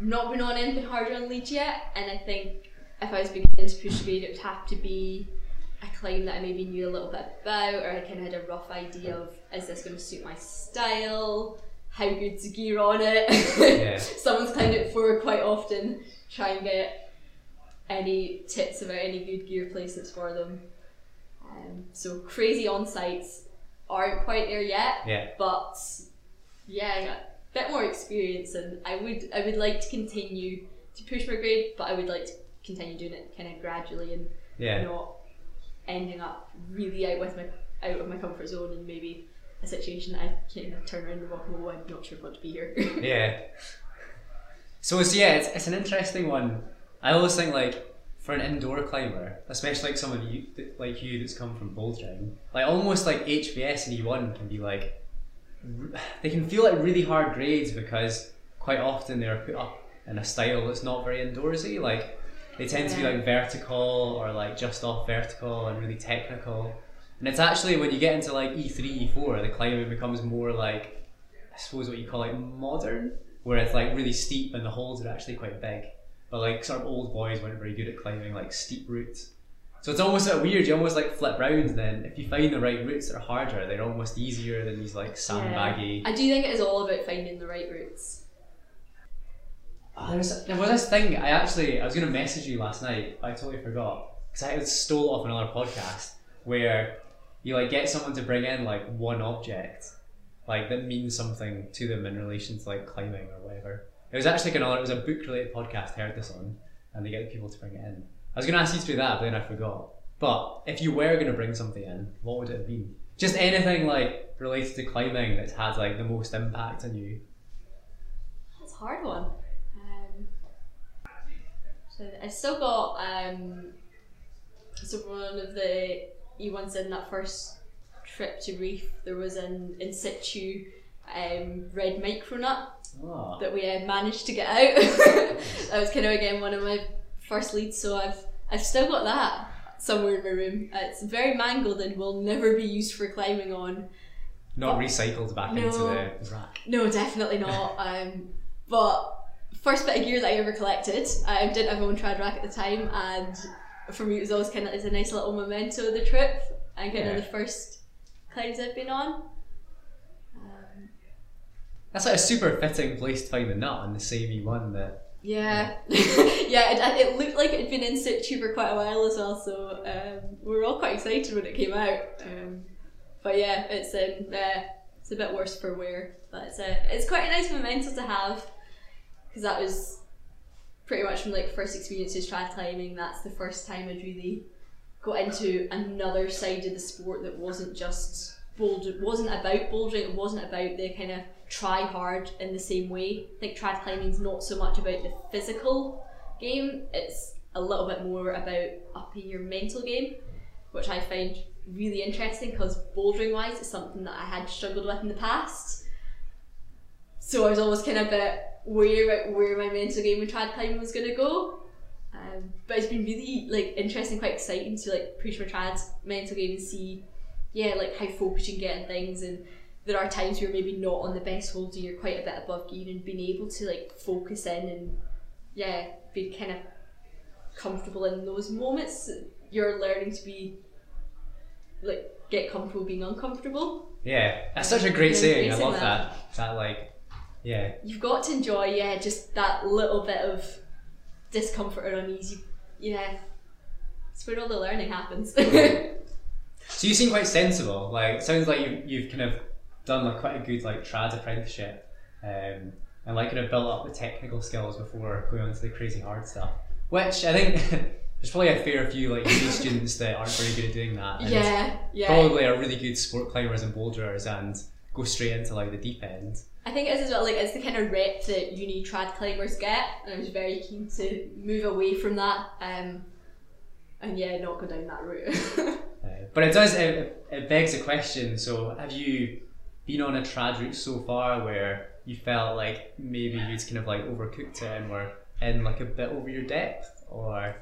Not been on anything harder on lead yet, and I think if I was beginning to push grade, it would have to be a climb that I maybe knew a little bit about, or I kind of had a rough idea of is this going to suit my style? How good's gear on it? Yeah. <laughs> Someone's climbed it before quite often. Try and get any tips about any good gear placements for them. Um, so crazy on sites aren't quite there yet, Yeah. but yeah, I got a bit more experience, and I would I would like to continue to push my grade, but I would like to continue doing it kind of gradually and Yeah. not ending up really out with my out of my comfort zone and maybe a situation that I can turn around and walk and go, oh, I'm not sure what to be here. <laughs> yeah. So it's yeah, it's, it's an interesting one. I always think like for an indoor climber, especially like someone you, like you that's come from bouldering, like almost like HVS and E1 can be like they can feel like really hard grades because quite often they're put up in a style that's not very indoorsy. Like they tend to be like vertical or like just off vertical and really technical. And it's actually when you get into like E E3, E4, the climbing becomes more like I suppose what you call like modern, where it's like really steep and the holds are actually quite big. But like sort of old boys weren't very good at climbing like steep routes. So it's almost of weird, you almost like flip round then if you find the right routes that are harder, they're almost easier than these like sandbaggy I do think it is all about finding the right routes. Oh, there, was, there was this thing I actually I was gonna message you last night. I totally forgot because I had stole it off another podcast where you like get someone to bring in like one object, like that means something to them in relation to like climbing or whatever. It was actually like another. It was a book related podcast. I heard this on, and they get people to bring it in. I was gonna ask you to do that, but then I forgot. But if you were gonna bring something in, what would it have been? Just anything like related to climbing that's had like the most impact on you. That's a hard one. Um, so I still got um, so one of the E1s in that first trip to Reiff. There was an in situ um, red micronut Oh. that we uh, managed to get out. <laughs> that was kind of again one of my first lead, So I've I've still got that somewhere in my room. Uh, it's very mangled and will never be used for climbing on. Not recycled back into the rack. No, definitely not. <laughs> Um, but first bit of gear that I ever collected, I didn't have my own trad rack at the time, and for me it was always kind of it's a nice little memento of the trip and kind Yeah. of the first climbs I've been on. Um, That's like a super fitting place to find the nut on the same E1 that. Yeah, <laughs> yeah. It, it looked like it had been in situ for quite a while as well, so um, we were all quite excited when it came out. Um, but yeah, it's um, uh, it's a bit worse for wear, but it's a it's quite a nice memento to have because that was pretty much from like first experiences climbing. That's the first time I'd really got into another side of the sport that wasn't just boulder, wasn't about bouldering. It wasn't about the kind of try hard in the same way. I think trad climbing's not so much about the physical game. It's a little bit more about upping your mental game, which I find really interesting because bouldering wise, it's something that I had struggled with in the past. So I was always kind of a bit wary about where my mental game with trad climbing was going to go. Um, but it's been really like interesting, quite exciting to like push my trad mental game and see, yeah, like how focused you can get on things. And there are times where maybe not on the best hold, and you're quite a bit above gear, and being able to like focus in and yeah, be kind of comfortable in those moments. You're learning to be like get comfortable being uncomfortable. Yeah, that's such a great saying. I love that. that. That, like, yeah. You've got to enjoy, yeah, just that little bit of discomfort or unease. Yeah, it's where all the learning happens. <laughs> So you seem quite sensible. Like, sounds like you've, you've kind of done like quite a good like trad apprenticeship, um, and like kind of built up the technical skills before going on to the crazy hard stuff. Which I think <laughs> there's probably a fair few like uni <laughs> students that aren't very good at doing that. yeah, yeah. Probably are really good sport climbers and boulderers and go straight into like the deep end. I think it is as well, like, it's the kind of rep that uni trad climbers get, and I was very keen to move away from that, um, and yeah, not go down that route. <laughs> Uh, but it does it, it begs a question. So have you been on a trad route so far where you felt like maybe you'd kind of like overcooked it and were in like a bit over your depth, or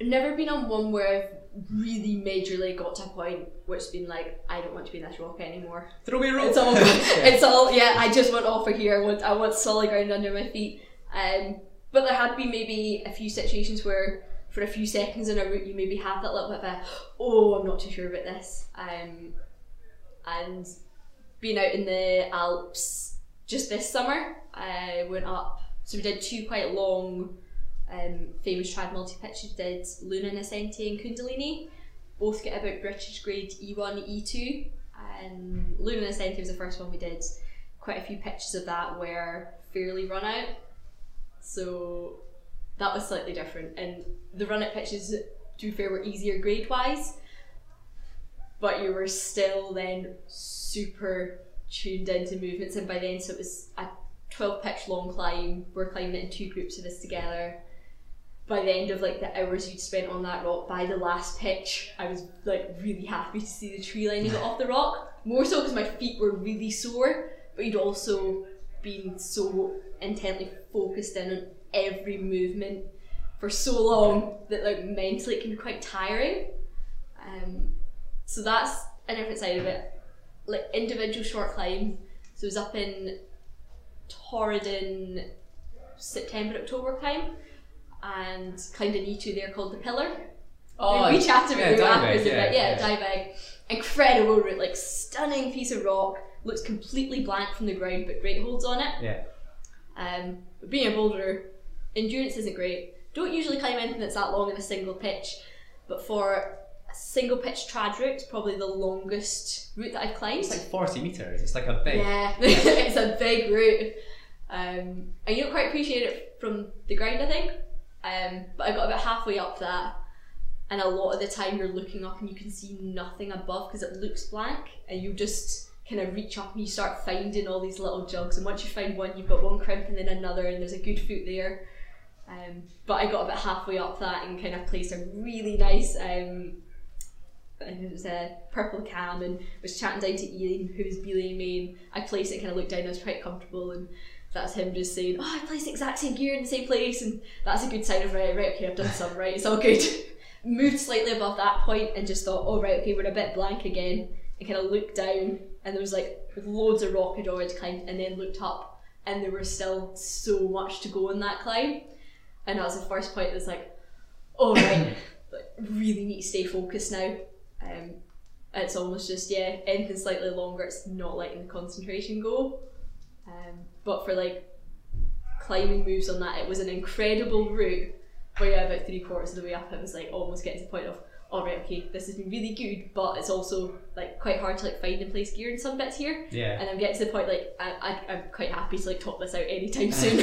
never been on one where I've really majorly got to a point where it's been like, I don't want to be in this rock anymore. throw me a rope? It's all, <laughs> it's all, yeah. I just want off of here. I want, I want solid ground under my feet. Um, but there had been maybe a few situations where, for a few seconds in a route, you maybe have that little bit of a, oh, I'm not too sure about this. Um, and being out in the Alps just this summer, I went up. So we did two quite long, um, famous trad multi pitches. Did Luna Nascente and Kundalini. Both get about British grade E1, E2 and Luna Nascente was the first one we did. Quite a few pitches of that were fairly run out, so that was slightly different. And the run out pitches, to be fair, were easier grade wise. But you were still then super tuned into movements. And by then, so it was a 12 pitch long climb. We're climbing it in two groups of us together. By the end of like the hours you'd spent on that rock, by the last pitch, I was like really happy to see the tree you got off the rock. More so because my feet were really sore, but you'd also been so intently focused in on every movement for so long that like mentally it can be quite tiring. Um, so that's a different side of it. Like individual short climb. So it was up in Torridon September, October time and climbed an E2 there called the Pillar. Oh, we chatted yeah, about Diabaig, afterwards a yeah, bit. Yeah, yeah. Diabaig. Incredible route, like stunning piece of rock. Looks completely blank from the ground, but great holds on it. Yeah. Um, but being a boulder, endurance isn't great. Don't usually climb anything that's that long in a single pitch, but for a single pitch trad route, probably the longest route that I've climbed. It's like 40 metres. It's like a big. Yeah, <laughs> it's a big route. Um, and you don't quite appreciate it from the ground, I think. Um, but I got about halfway up that, and a lot of the time you're looking up and you can see nothing above because it looks blank, and you just kind of reach up and you start finding all these little jugs. And once you find one, you've got one crimp and then another, and there's a good foot there. Um, but I got about halfway up that and kind of placed a really nice um, and it was a purple cam and was chatting down to Ian who was belaying me and I placed it kind of looked down and I was quite comfortable and that's him just saying oh I placed the exact same gear in the same place and that's a good sign of right right okay I've done some right it's all good. <laughs> Moved slightly above that point and just thought oh right okay we're a bit blank again and kind of looked down and there was like loads of rock had already climbed and then looked up and there was still so much to go in that climb. And that was the first point that was like oh right <laughs> like, really need to stay focused now um, it's almost just yeah, anything slightly longer, it's not letting the concentration go. Um, but for like climbing moves on that, it was an incredible route. But yeah, about three quarters of the way up, it was like almost getting to the point of, all right, okay, this has been really good, but it's also like quite hard to like find and place gear in some bits here. Yeah. And I'm getting to the point like I, I I'm quite happy to like top this out anytime <laughs> soon.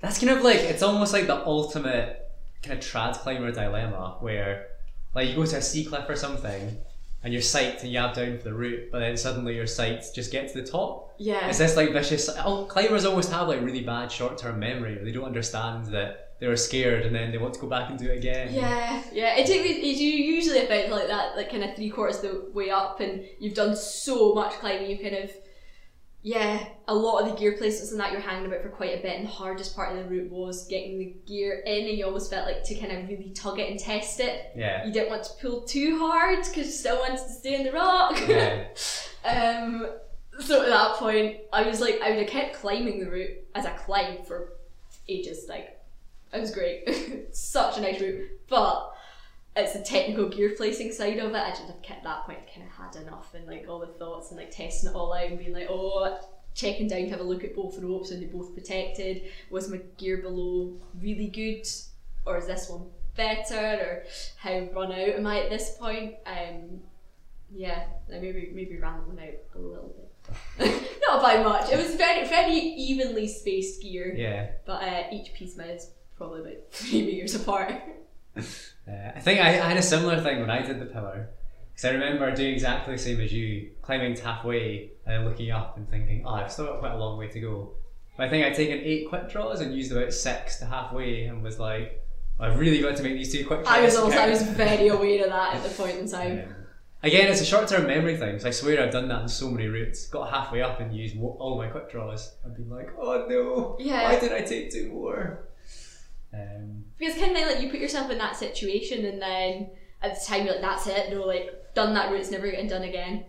That's kind of like it's almost like the ultimate kind of trad climber dilemma where like you go to a sea cliff or something and you're psyched and you have down for the route, but then suddenly your sights just get to the top. yeah. It's this like vicious. Oh, climbers always have like really bad short term memory. They don't understand that they were scared and then they want to go back and do it again. Yeah, yeah. It takes usually about like that, like kind of three quarters of the way up, and you've done so much climbing. You kind of, yeah, a lot of the gear placements and that you're hanging about for quite a bit. And the hardest part of the route was getting the gear in, and you almost felt like to kind of really tug it and test it. Yeah. You didn't want to pull too hard because you still wanted to stay in the rock. Yeah. <laughs> Um, so at that point, I was like, I would have kept climbing the route as I climbed for ages. Like, it was great. <laughs> Such a nice route. But it's the technical gear placing side of it. I just have kept that point, kind of had enough and like all the thoughts and like testing it all out and being like, oh, checking down to have a look at both ropes and they both protected. Was my gear below really good or is this one better or how run out am I at this point? Um, yeah, I maybe maybe ran them out a little bit. <laughs> Not by much. It was very very evenly spaced gear, Yeah. but uh, each piece was probably about <laughs> three meters apart. <laughs> Uh, I think I, I had a similar thing when I did the pillar. Because I remember doing exactly the same as you, climbing to halfway and then looking up and thinking, oh, I've still got quite a long way to go. But I think I'd taken eight quick draws and used about six to halfway and was like, I've really got to make these two quick draws. I was also I was very <laughs> aware of that at the point in time. Um, again, it's a short term memory thing, so I swear I've done that in so many routes. Got halfway up and used all my quick draws. I've been like, oh no, Yeah. why did I take two more? Um, Because kind of like you put yourself in that situation, and then at the time you're like, "That's it." No, like done that route, it's never getting done again.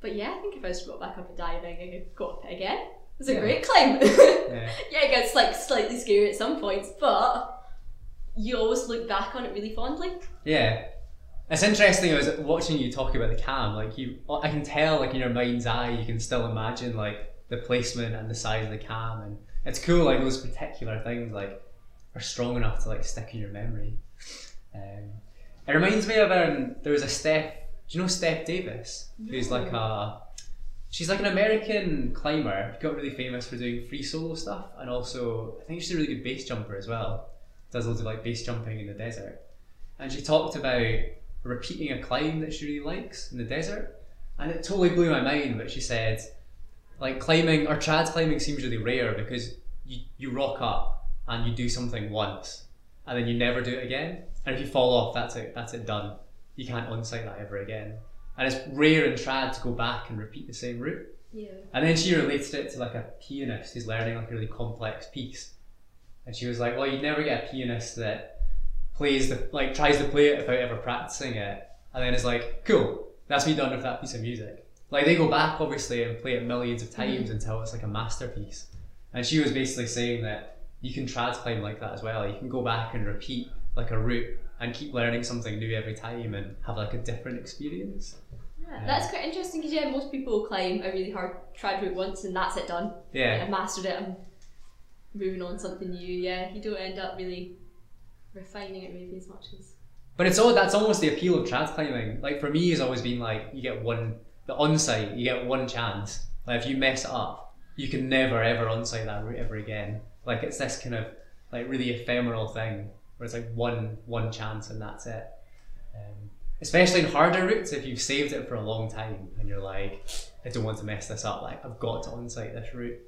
But yeah, I think if I was to go back up and diving, I could go up it again. It was a Yeah. great climb. <laughs> yeah. yeah, it gets like slightly scary at some points, but you always look back on it really fondly. Yeah. It's interesting. I was watching you talk about the cam. Like you, I can tell, like in your mind's eye, you can still imagine like the placement and the size of the cam, and it's cool. Like those particular things, like are strong enough to like stick in your memory. Um, it reminds me of um, there was a Steph. Do you know Steph Davis? Who's like a She's like an American climber. She got really famous for doing free solo stuff, and also I think she's a really good base jumper as well. Does loads of like base jumping in the desert. And she talked about repeating a climb that she really likes in the desert, and it totally blew my mind. But she said, like climbing or trad climbing seems really rare because you you rock up and you do something once, and then you never do it again. And if you fall off, that's it. That's it done. You can't onsite that ever again. And it's rare in trad to go back and repeat the same route. Yeah. And then she related it to like a pianist who's learning like a really complex piece. And she was like, Well, you'd never get a pianist that plays the like tries to play it without ever practicing it. And then it's like, cool, that's me done with that piece of music. Like they go back obviously and play it millions of times mm. until it's like a masterpiece. And she was basically saying that you can trad climb like that as well. You can go back and repeat like a route and keep learning something new every time and have like a different experience. Yeah, that's quite interesting because yeah, most people climb a really hard trad route once and that's it done. Yeah. I've mastered it. I'm moving on something new. Yeah, you don't end up really refining it maybe as much as. But it's all that's almost the appeal of trad climbing. Like for me, has always been like you get one the onsite, you get one chance. Like if you mess up, you can never ever onsite that route ever again. Like it's this kind of like really ephemeral thing where it's like one one chance and that's it. Um, especially in harder routes, if you've saved it for a long time and you're like, I don't want to mess this up. Like I've got to onsite this route.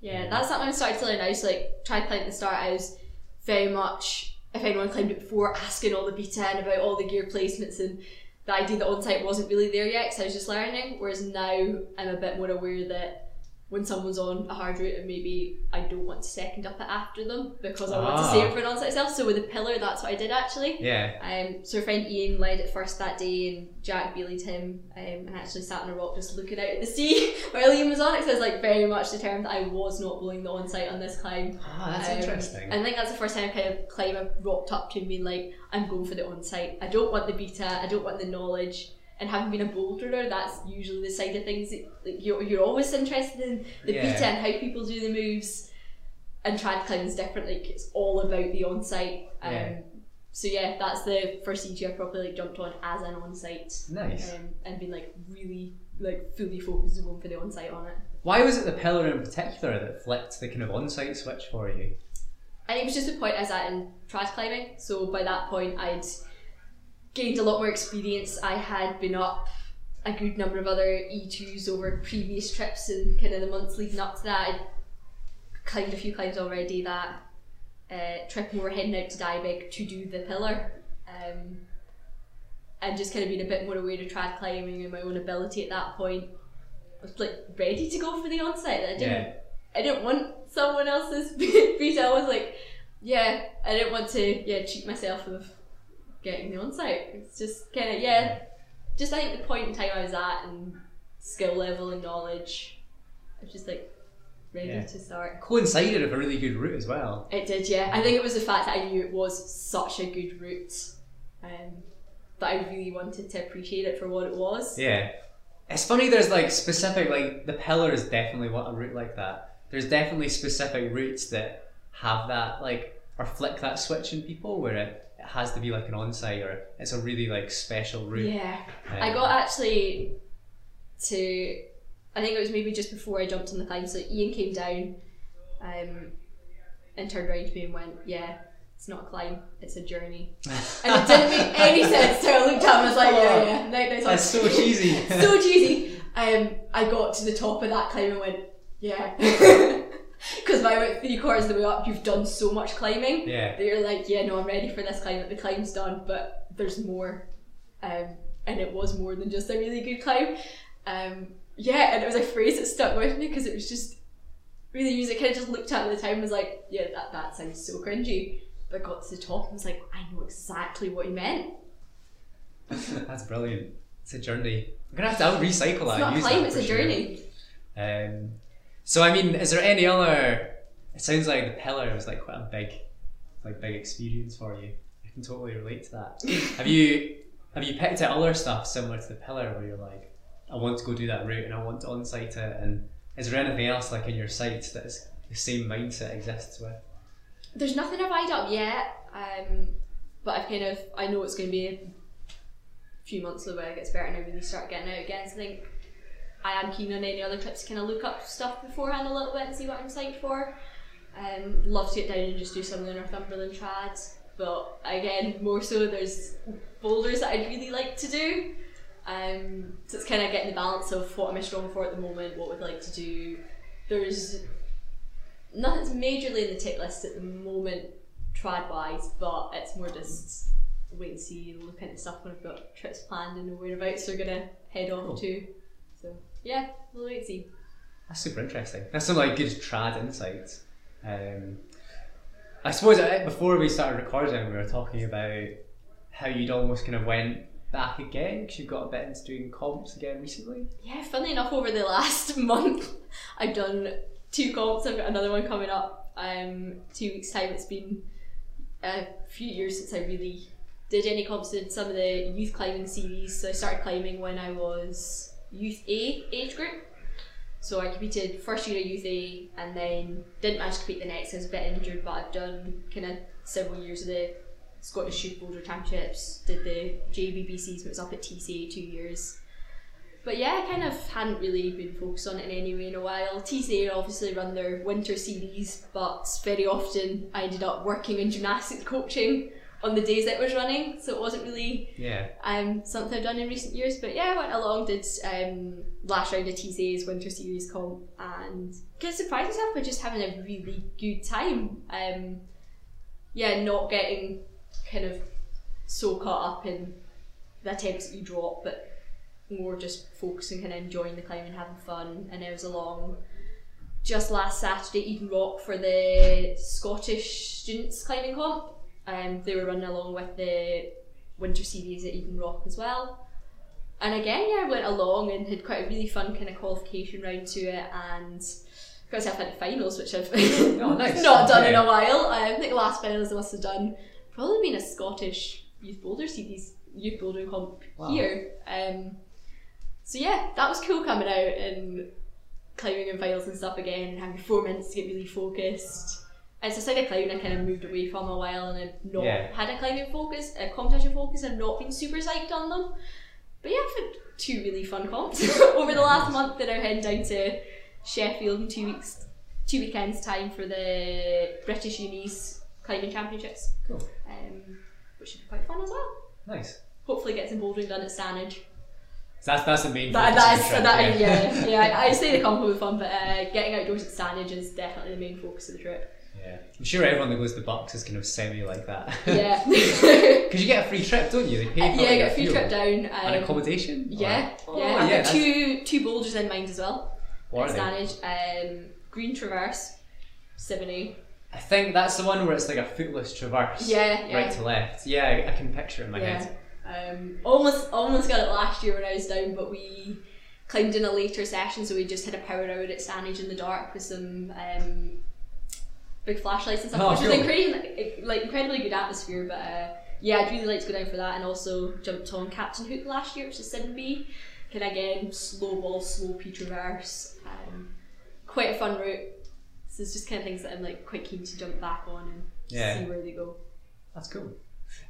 Yeah, that's something I started to learn now. So like, try climb at the start. I was very much if anyone climbed it before, asking all the beta and about all the gear placements and the idea that on site wasn't really there yet because I was just learning. Whereas now I'm a bit more aware that when someone's on a hard route and maybe I don't want to second up it after them because I want to Ah. save it for an on-site. So with the pillar, that's what I did actually. Yeah. Um, so our friend Ian led it first that day, and Jack belayed him, um, and actually sat on a rock just looking out at the <laughs> sea while Ian was on it. So I was like very much determined that I was not blowing the on-site on this climb. Ah, that's Um, interesting. I think that's the first time I kind of climb I've rocked up to and been like, I'm going for the on-site. I don't want the beta. I don't want the knowledge. And having been a boulderer, that's usually the side of things that like, you're, you're always interested in the Yeah. beta and how people do the moves. And trad climbing's different. Like it's all about the on-site. Um, Yeah. So yeah, that's the first E2 I properly like jumped on as an on-site. Nice. Um, and been like really like fully focused on for the on-site on it. Why was it the pillar in particular that flipped the kind of on-site switch for you? And it was just the point I was at in trad climbing. So by that point, I'd gained a lot more experience. I had been up a good number of other E2s over previous trips and kind of the months leading up to that. I'd climbed a few climbs already. That uh, trip we were heading out to Diabaig to do the pillar. Um, and just kind of being a bit more aware of trad climbing and my own ability at that point. I was like ready to go for the onsite. I didn't Yeah. I didn't want someone else's <laughs> beat. I was like, yeah, I didn't want to yeah cheat myself of getting the on-site. It's just kind of yeah, just I think the point in time I was at and skill level and knowledge, I was just like ready Yeah. to start. Coincided with a really good route as well. It did, yeah. I think it was the fact that I knew it was such a good route, um, that I really wanted to appreciate it for what it was. Yeah. It's funny there's like specific like the pillar is definitely what a route like that. There's definitely specific routes that have that like or flick that switch in people where it, it has to be like an on-site or it's a really like special route. Yeah. Um, I got actually to, I think it was maybe just before I jumped on the climb. So Ian came down, um, and turned around to me and went, "Yeah, it's not a climb, it's a journey." And it didn't make <laughs> any sense. So I looked at him and was like, "Yeah, yeah, nice one." That's so <laughs> cheesy. so cheesy. Um, I got to the top of that climb and went, "Yeah." <laughs> Because by about three quarters of the way up, you've done so much climbing yeah. that you're like, yeah, no, I'm ready for this climb. The climb's done, but there's more. Um, and it was more than just a really good climb. Um, yeah, and it was a phrase that stuck with me because it was just really used. I kind of just looked at it at the time and was like, yeah, that, that sounds so cringy. But I got to the top and was like, I know exactly what he meant. <laughs> That's brilliant. It's a journey. I'm gonna have to I'll recycle that. It's and not a use climb, that it's a sure. journey. Um, so I mean, is there any other? It sounds like the pillar was like quite a big, like big experience for you. I can totally relate to that. <laughs> have you have you picked out other stuff similar to the pillar where you're like, I want to go do that route and I want to on-site it? And is there anything else like in your sights that is the same mindset exists with? There's nothing I've eyed up yet, um, but I've kind of I know it's going to be a few months away. It gets better and I really start getting out again. So I think I am keen on any other trips to kind of look up stuff beforehand a little bit and see what I'm psyched for. Um, love to get down and just do some of the Northumberland trads. but again, more so there's boulders that I'd really like to do. Um, so it's kind of getting the balance of what am I strong for at the moment, what would I like to do. There's nothing's majorly in the tick list at the moment, trad wise, but it's more just wait and see, look into stuff when I've got trips planned and know whereabouts we're gonna head off Cool. to. So yeah, we'll wait and see. That's super interesting. That's some like good trad insights. Um, I suppose uh, before we started recording, we were talking about how you'd almost kind of went back again because you've got a bit into doing comps again recently. Yeah, funnily enough, over the <laughs> last month, I've done two comps. I've got another one coming up. Um, two weeks time. It's been a few years since I really did any comps. Did some of the youth climbing series. So I started climbing when I was youth A age group. So I competed first year of youth A, and then didn't manage to compete the next. I was a bit injured, but I've done kind of several years of the Scottish Youth Boulder Championships. Did the JBBCs, but it was up at TCA two years. But yeah, I kind of hadn't really been focused on it in any way in a while. TCA obviously run their winter series, but very often I ended up working in gymnastics coaching on the days it was running, so it wasn't really Yeah. um, something I've done in recent years. But yeah, I went along, did um, last round of TCA's winter series comp, and kind of surprised myself by just having a really good time. Um, yeah, not getting kind of so caught up in the attempts that you drop, but more just focusing, kind of enjoying the climbing, having fun. And I was along just last Saturday, Eden Rock, for the Scottish students climbing comp. Um, they were running along with the winter series at Eden Rock as well. And again, yeah, I went along and had quite a really fun kind of qualification round to it and got myself into finals, which I've <laughs> Oh, nice. not done in a while. I think the last finals I must have done probably been a Scottish youth boulder series, youth boulder comp Wow. here. Um, so yeah, that was cool coming out and climbing in finals and stuff again and having four minutes to get really focused. It's a side of climbing I kind of moved away from a while and I've not Yeah. had a climbing focus, a competition focus, and not been super psyched on them. But yeah, I've had two really fun comps <laughs> over the last month that I'm heading down to Sheffield in two weeks, two weekends time for the British Unis climbing championships, Cool. um, which should be quite fun as well. Nice. Hopefully, get some bouldering done at Stanage. So that's that's the main. That, focus that the trip, that, yeah, <laughs> yeah. I, I say the comp will be fun, but uh, getting outdoors at Stanage is definitely the main focus of the trip. Yeah. I'm sure everyone that goes to BUCS is kind of semi like that. Yeah, <laughs> Because you get a free trip, don't you? They pay for yeah. like, Get a free trip down. Um, and accommodation. Yeah, Or- yeah. Oh, I've yeah. got two two boulders in mind as well. What at are they? Um, Green Traverse, seven A. I think that's the one where it's like a footless traverse. Yeah, yeah. Right to left. Yeah, I, I can picture it in my Yeah. head. Um, almost almost got it last year when I was down, but we climbed in a later session, so we just had a power hour at Stanage in the dark with some um, big flashlights and stuff, Oh, which was cool. incredible, like incredibly good atmosphere. But uh, yeah, I'd really like to go down for that, and also jumped on Captain Hook last year, which is seven B. Can again slow ball, slow P traverse. Um, quite a fun route. So it's just kind of things that I'm like quite keen to jump back on and Yeah. see where they go. That's cool.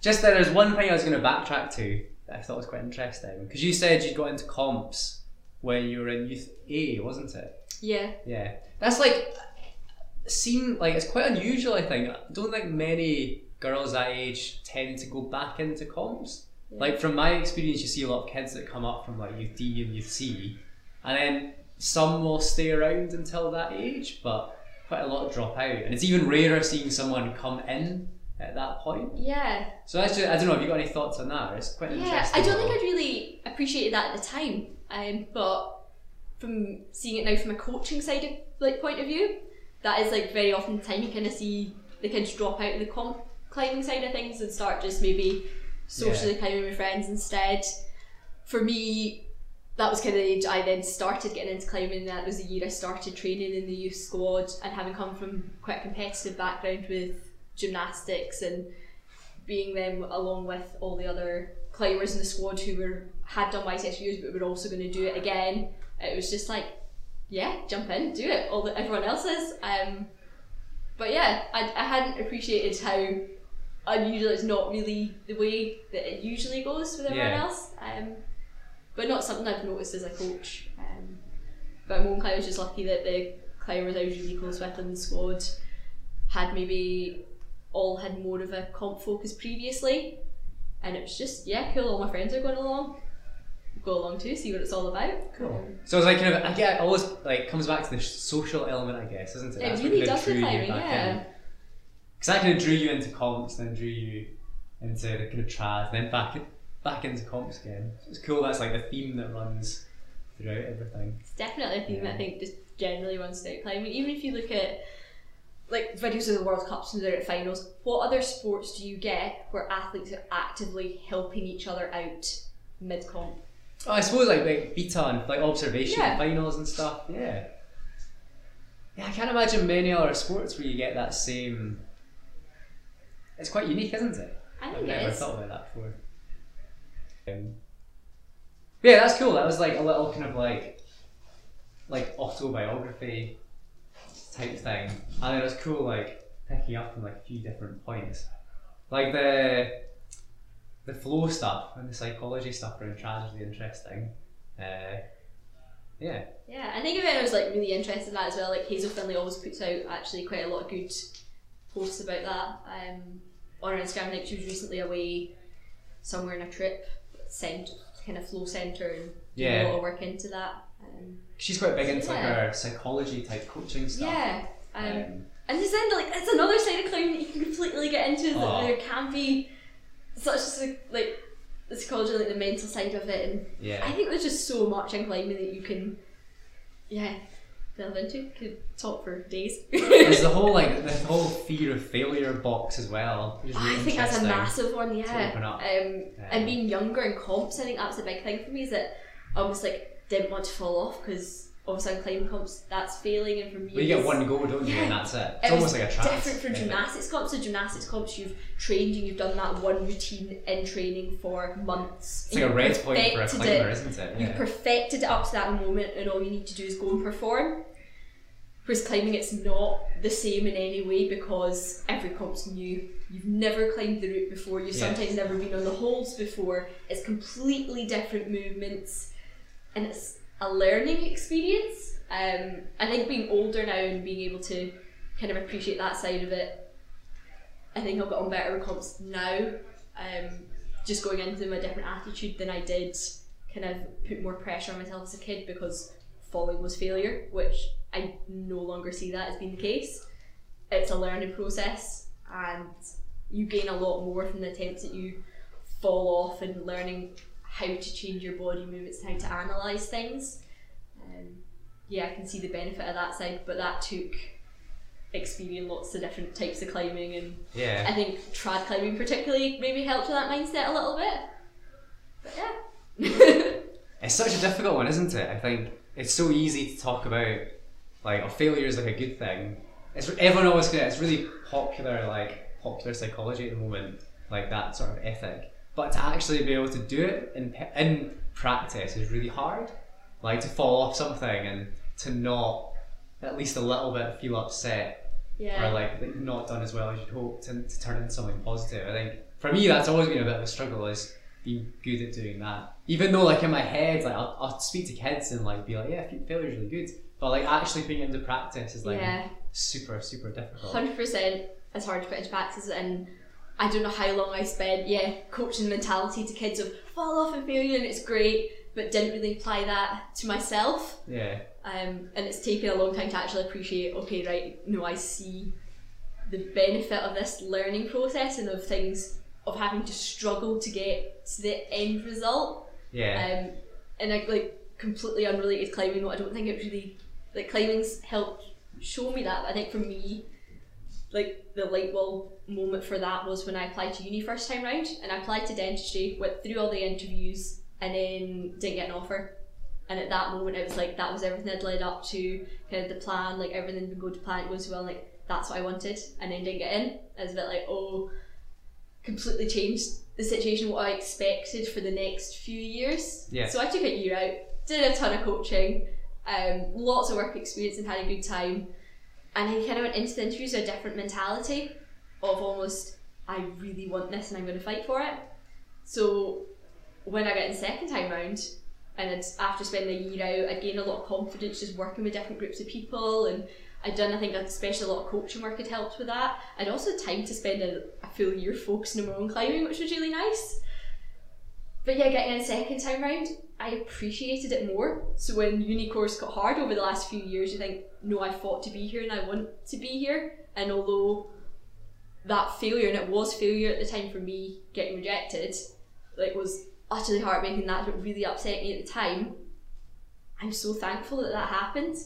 Just that there's one thing I was going to backtrack to that I thought was quite interesting. Because you said you got into comps when you were in Youth A, wasn't it? Yeah. Yeah. That's like, seem like it's quite unusual, I think. I don't think many girls that age tend to go back into comps. Yeah. Like, from my experience, you see a lot of kids that come up from like Youth D and Youth C, and then some will stay around until that age, but quite a lot drop out. And it's even rarer seeing someone come in at that point. Yeah. So that's just, I don't know. Have you got any thoughts on that? It's quite Yeah, interesting. I don't think I'd really appreciated that at the time. Um, but from seeing it now from a coaching side of like point of view, that is like very often the time you kind of see the kids drop out of the comp climbing side of things and start just maybe socially climbing with friends instead. For me, that was kind of the age I then started getting into climbing. That was the year I started training in the youth squad, and having come from quite a competitive background with gymnastics and being them along with all the other climbers in the squad who were had done YCS years but were also going to do it again. It was just like, yeah, jump in, do it. All that everyone else is. Um, but yeah, I, I hadn't appreciated how unusual it's not really the way that it usually goes with everyone Yeah. else. Um, but not something I've noticed as a coach. Um, but my own climb was just lucky that the climbers I was really close with in the squad had maybe all had more of a comp focus previously, and it was just yeah, cool. All my friends are going along. Go along too, see what it's all about. Cool. Um, so it's like kind of I get it always like comes back to the social element, I guess, isn't it? It That's really what kind does with drew climbing, yeah. Because that kind of drew you into comps, then drew you into the kind of trad, then back back into comps again. So it's cool. That's like the theme that runs throughout everything. It's definitely a theme that I think just generally runs throughout climbing. Even if you look at like videos of the World Cups and they're at finals, what other sports do you get where athletes are actively helping each other out mid comp? Oh, I suppose like like beta and like observation Yeah. finals and stuff. Yeah. Yeah, I can't imagine many other sports where you get that same. It's quite unique, isn't it? I I've think it never is. thought about that before. Um, yeah, that's cool. That was like a little kind of like like autobiography type thing. And it was cool like picking up on like a few different points. Like the the flow stuff and the psychology stuff around trad is really interesting. Uh, yeah. Yeah, I think if anyone's like really interested in that as well, like Hazel Findlay always puts out actually quite a lot of good posts about that. Um, on her Instagram, think she was recently away somewhere in a trip, sent kind of flow centre and doing Yeah. a lot of work into that. Um, She's quite big into like her psychology type coaching stuff. yeah, um, Um, and just then like it's another side of climbing that you can completely get into. That Oh. there can be such a, like the psychology, like the mental side of it, and yeah. I think there's just so much in climbing that you can, yeah, delve into. Could talk for days. <laughs> There's the whole like the whole fear of failure box as well. which is I think that's a massive one, yeah. Um, Yeah. and being younger in comps, I think that's a big thing for me. Is that I almost like didn't want to fall off because obviously in climbing comps that's failing, and from me, Well, you get one go, don't you? Yeah. And that's it. It's it almost like a trance. different from gymnastics comps. So gymnastics comps, you've trained and you've done that one routine in training for months. It's like a red point for a climber, it. isn't it? Yeah. You've perfected it up to that moment, and all you need to do is go and perform. Whereas climbing, it's not the same in any way because every comp's new. You've never climbed the route before. You've Yeah. sometimes never been on the holds before. It's completely different movements, and it's a learning experience. Um, I think being older now and being able to kind of appreciate that side of it, I think I'll get on better with comps now. Um, just going into them a different attitude than I did kind of put more pressure on myself as a kid because falling was failure, which I no longer see that as being the case. It's a learning process and you gain a lot more from the attempts that you fall off and learning how to change your body movements, how to analyse things. Um, yeah, I can see the benefit of that side, but that took experiencing lots of different types of climbing and Yeah. I think trad climbing particularly maybe helped with that mindset a little bit. But yeah. <laughs> It's such a difficult one, isn't it? I think it's so easy to talk about like a failure is like a good thing. It's everyone always gets it's really popular like popular psychology at the moment, like that sort of ethic. But to actually be able to do it in in practice is really hard. Like to fall off something and to not at least a little bit feel upset yeah. or like not done as well as you'd hoped to, to turn into something positive. I think for me that's always been a bit of a struggle is being good at doing that. Even though like in my head like I'll, I'll speak to kids and like be like yeah failure is really good, but like actually being into practice is like yeah. super super difficult. Hundred percent it's hard to put into practice and I don't know how long I spent, yeah, coaching mentality to kids of fall off and failure and it's great, but didn't really apply that to myself. Yeah, Um, and it's taken a long time to actually appreciate, okay, right, no, I see the benefit of this learning process and of things of having to struggle to get to the end result. yeah, Um, and I, like completely unrelated climbing, I don't think it really like climbing's helped show me that. I think for me, like the light bulb moment for that was when I applied to uni first time round, and I applied to dentistry, went through all the interviews, and then didn't get an offer. And at that moment, it was like that was everything I'd led up to, kind of the plan, like everything been going to plan, it was well, like that's what I wanted, and then didn't get in. I was a bit like, oh, completely changed the situation, what I expected for the next few years. Yeah. So I took a year out, did a ton of coaching, um, lots of work experience, and had a good time. And I kind of went into the interviews with a different mentality of almost, I really want this and I'm going to fight for it. So when I got in second time round, and it's after spending a year out, I gained a lot of confidence just working with different groups of people, and I'd done, I think, especially a lot of coaching work had helped with that. I'd also time to spend a, a full year focusing on my own climbing, which was really nice. But yeah, getting in second time round, I appreciated it more. So when uni course got hard over the last few years, you think, no, I fought to be here and I want to be here. And although that failure, and it was failure at the time for me getting rejected, like was utterly heartbreaking. That really upset me at the time. I'm so thankful that that happened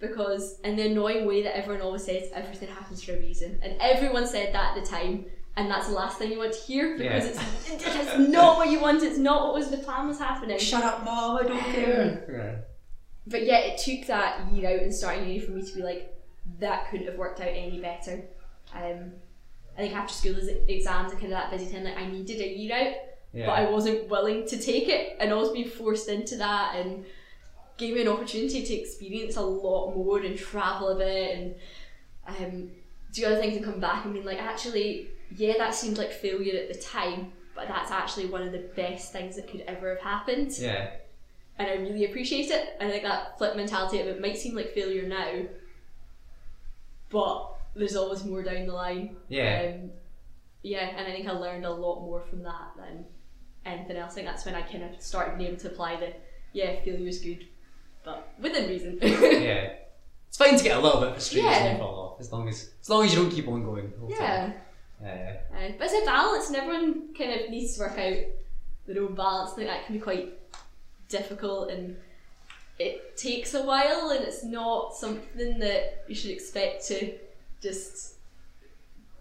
because in the annoying way that everyone always says everything happens for a reason, and everyone said that at the time, and that's the last thing you want to hear because Yeah. it's it's not what you want. It's not what was the plan was happening. Shut up, mom! I don't care. But yet it took that year out and starting uni for me to be like, that couldn't have worked out any better. Um, I think after school exams I kind of that busy time, like I needed a year out, Yeah. but I wasn't willing to take it, and I was being forced into that, and gave me an opportunity to experience a lot more and travel a bit and um, do other things and come back and being like, actually, yeah, that seemed like failure at the time, but that's actually one of the best things that could ever have happened yeah. and I really appreciate it. I think that flip mentality of it might seem like failure now, but there's always more down the line. Yeah. Um, yeah, and I think I learned a lot more from that than anything else. I think that's when I kind of started being able to apply the yeah, failure's good, but within reason. yeah. <laughs> It's fine to get a little bit frustrated Yeah. you fall off, as long as as long as you don't keep on going. the whole time. yeah. Yeah. Uh, but it's a balance, and everyone kind of needs to work out their own balance. I think that can be quite difficult, and it takes a while, and it's not something that you should expect to just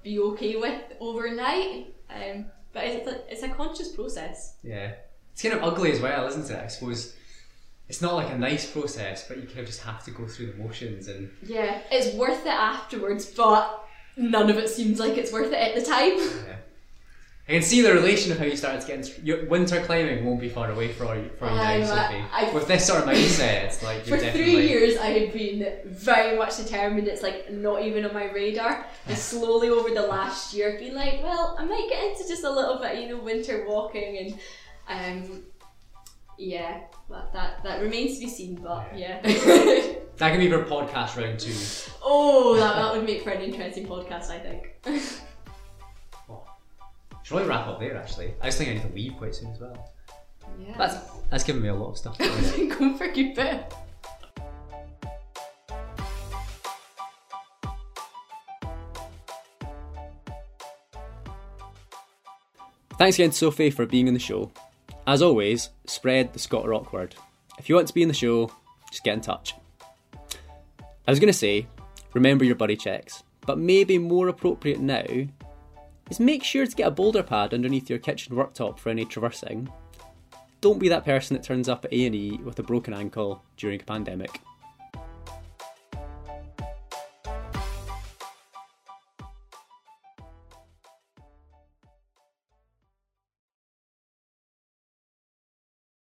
be okay with overnight. Um, but it's a, it's a conscious process. Yeah. It's kind of ugly as well, isn't it? I suppose it's not like a nice process, but you kind of just have to go through the motions and Yeah, it's worth it afterwards, but none of it seems like it's worth it at the time. yeah. I can see the relation of how you started to get into your winter climbing won't be far away for you, for you now, Sophie. With this sort of mindset, it's like <laughs> For three years, I had been very much determined. It's like not even on my radar. And <laughs> slowly over the last year, I've been like, well, I might get into just a little bit, you know, winter walking and, um, yeah, but that that remains to be seen. But yeah, <laughs> that can be for podcast round two. oh, that, that would make for an interesting podcast, I think. Should probably wrap up there actually. I just think I need to leave quite soon as well. yeah, That's that's given me a lot of stuff. to do. <laughs> going for a good bit. Thanks again to Sophie for being on the show. As always, spread the Scott Rock word. If you want to be in the show, just get in touch. I was going to say, remember your buddy checks, but maybe more appropriate now is make sure to get a boulder pad underneath your kitchen worktop for any traversing. Don't be that person that turns up at A&E with a broken ankle during a pandemic.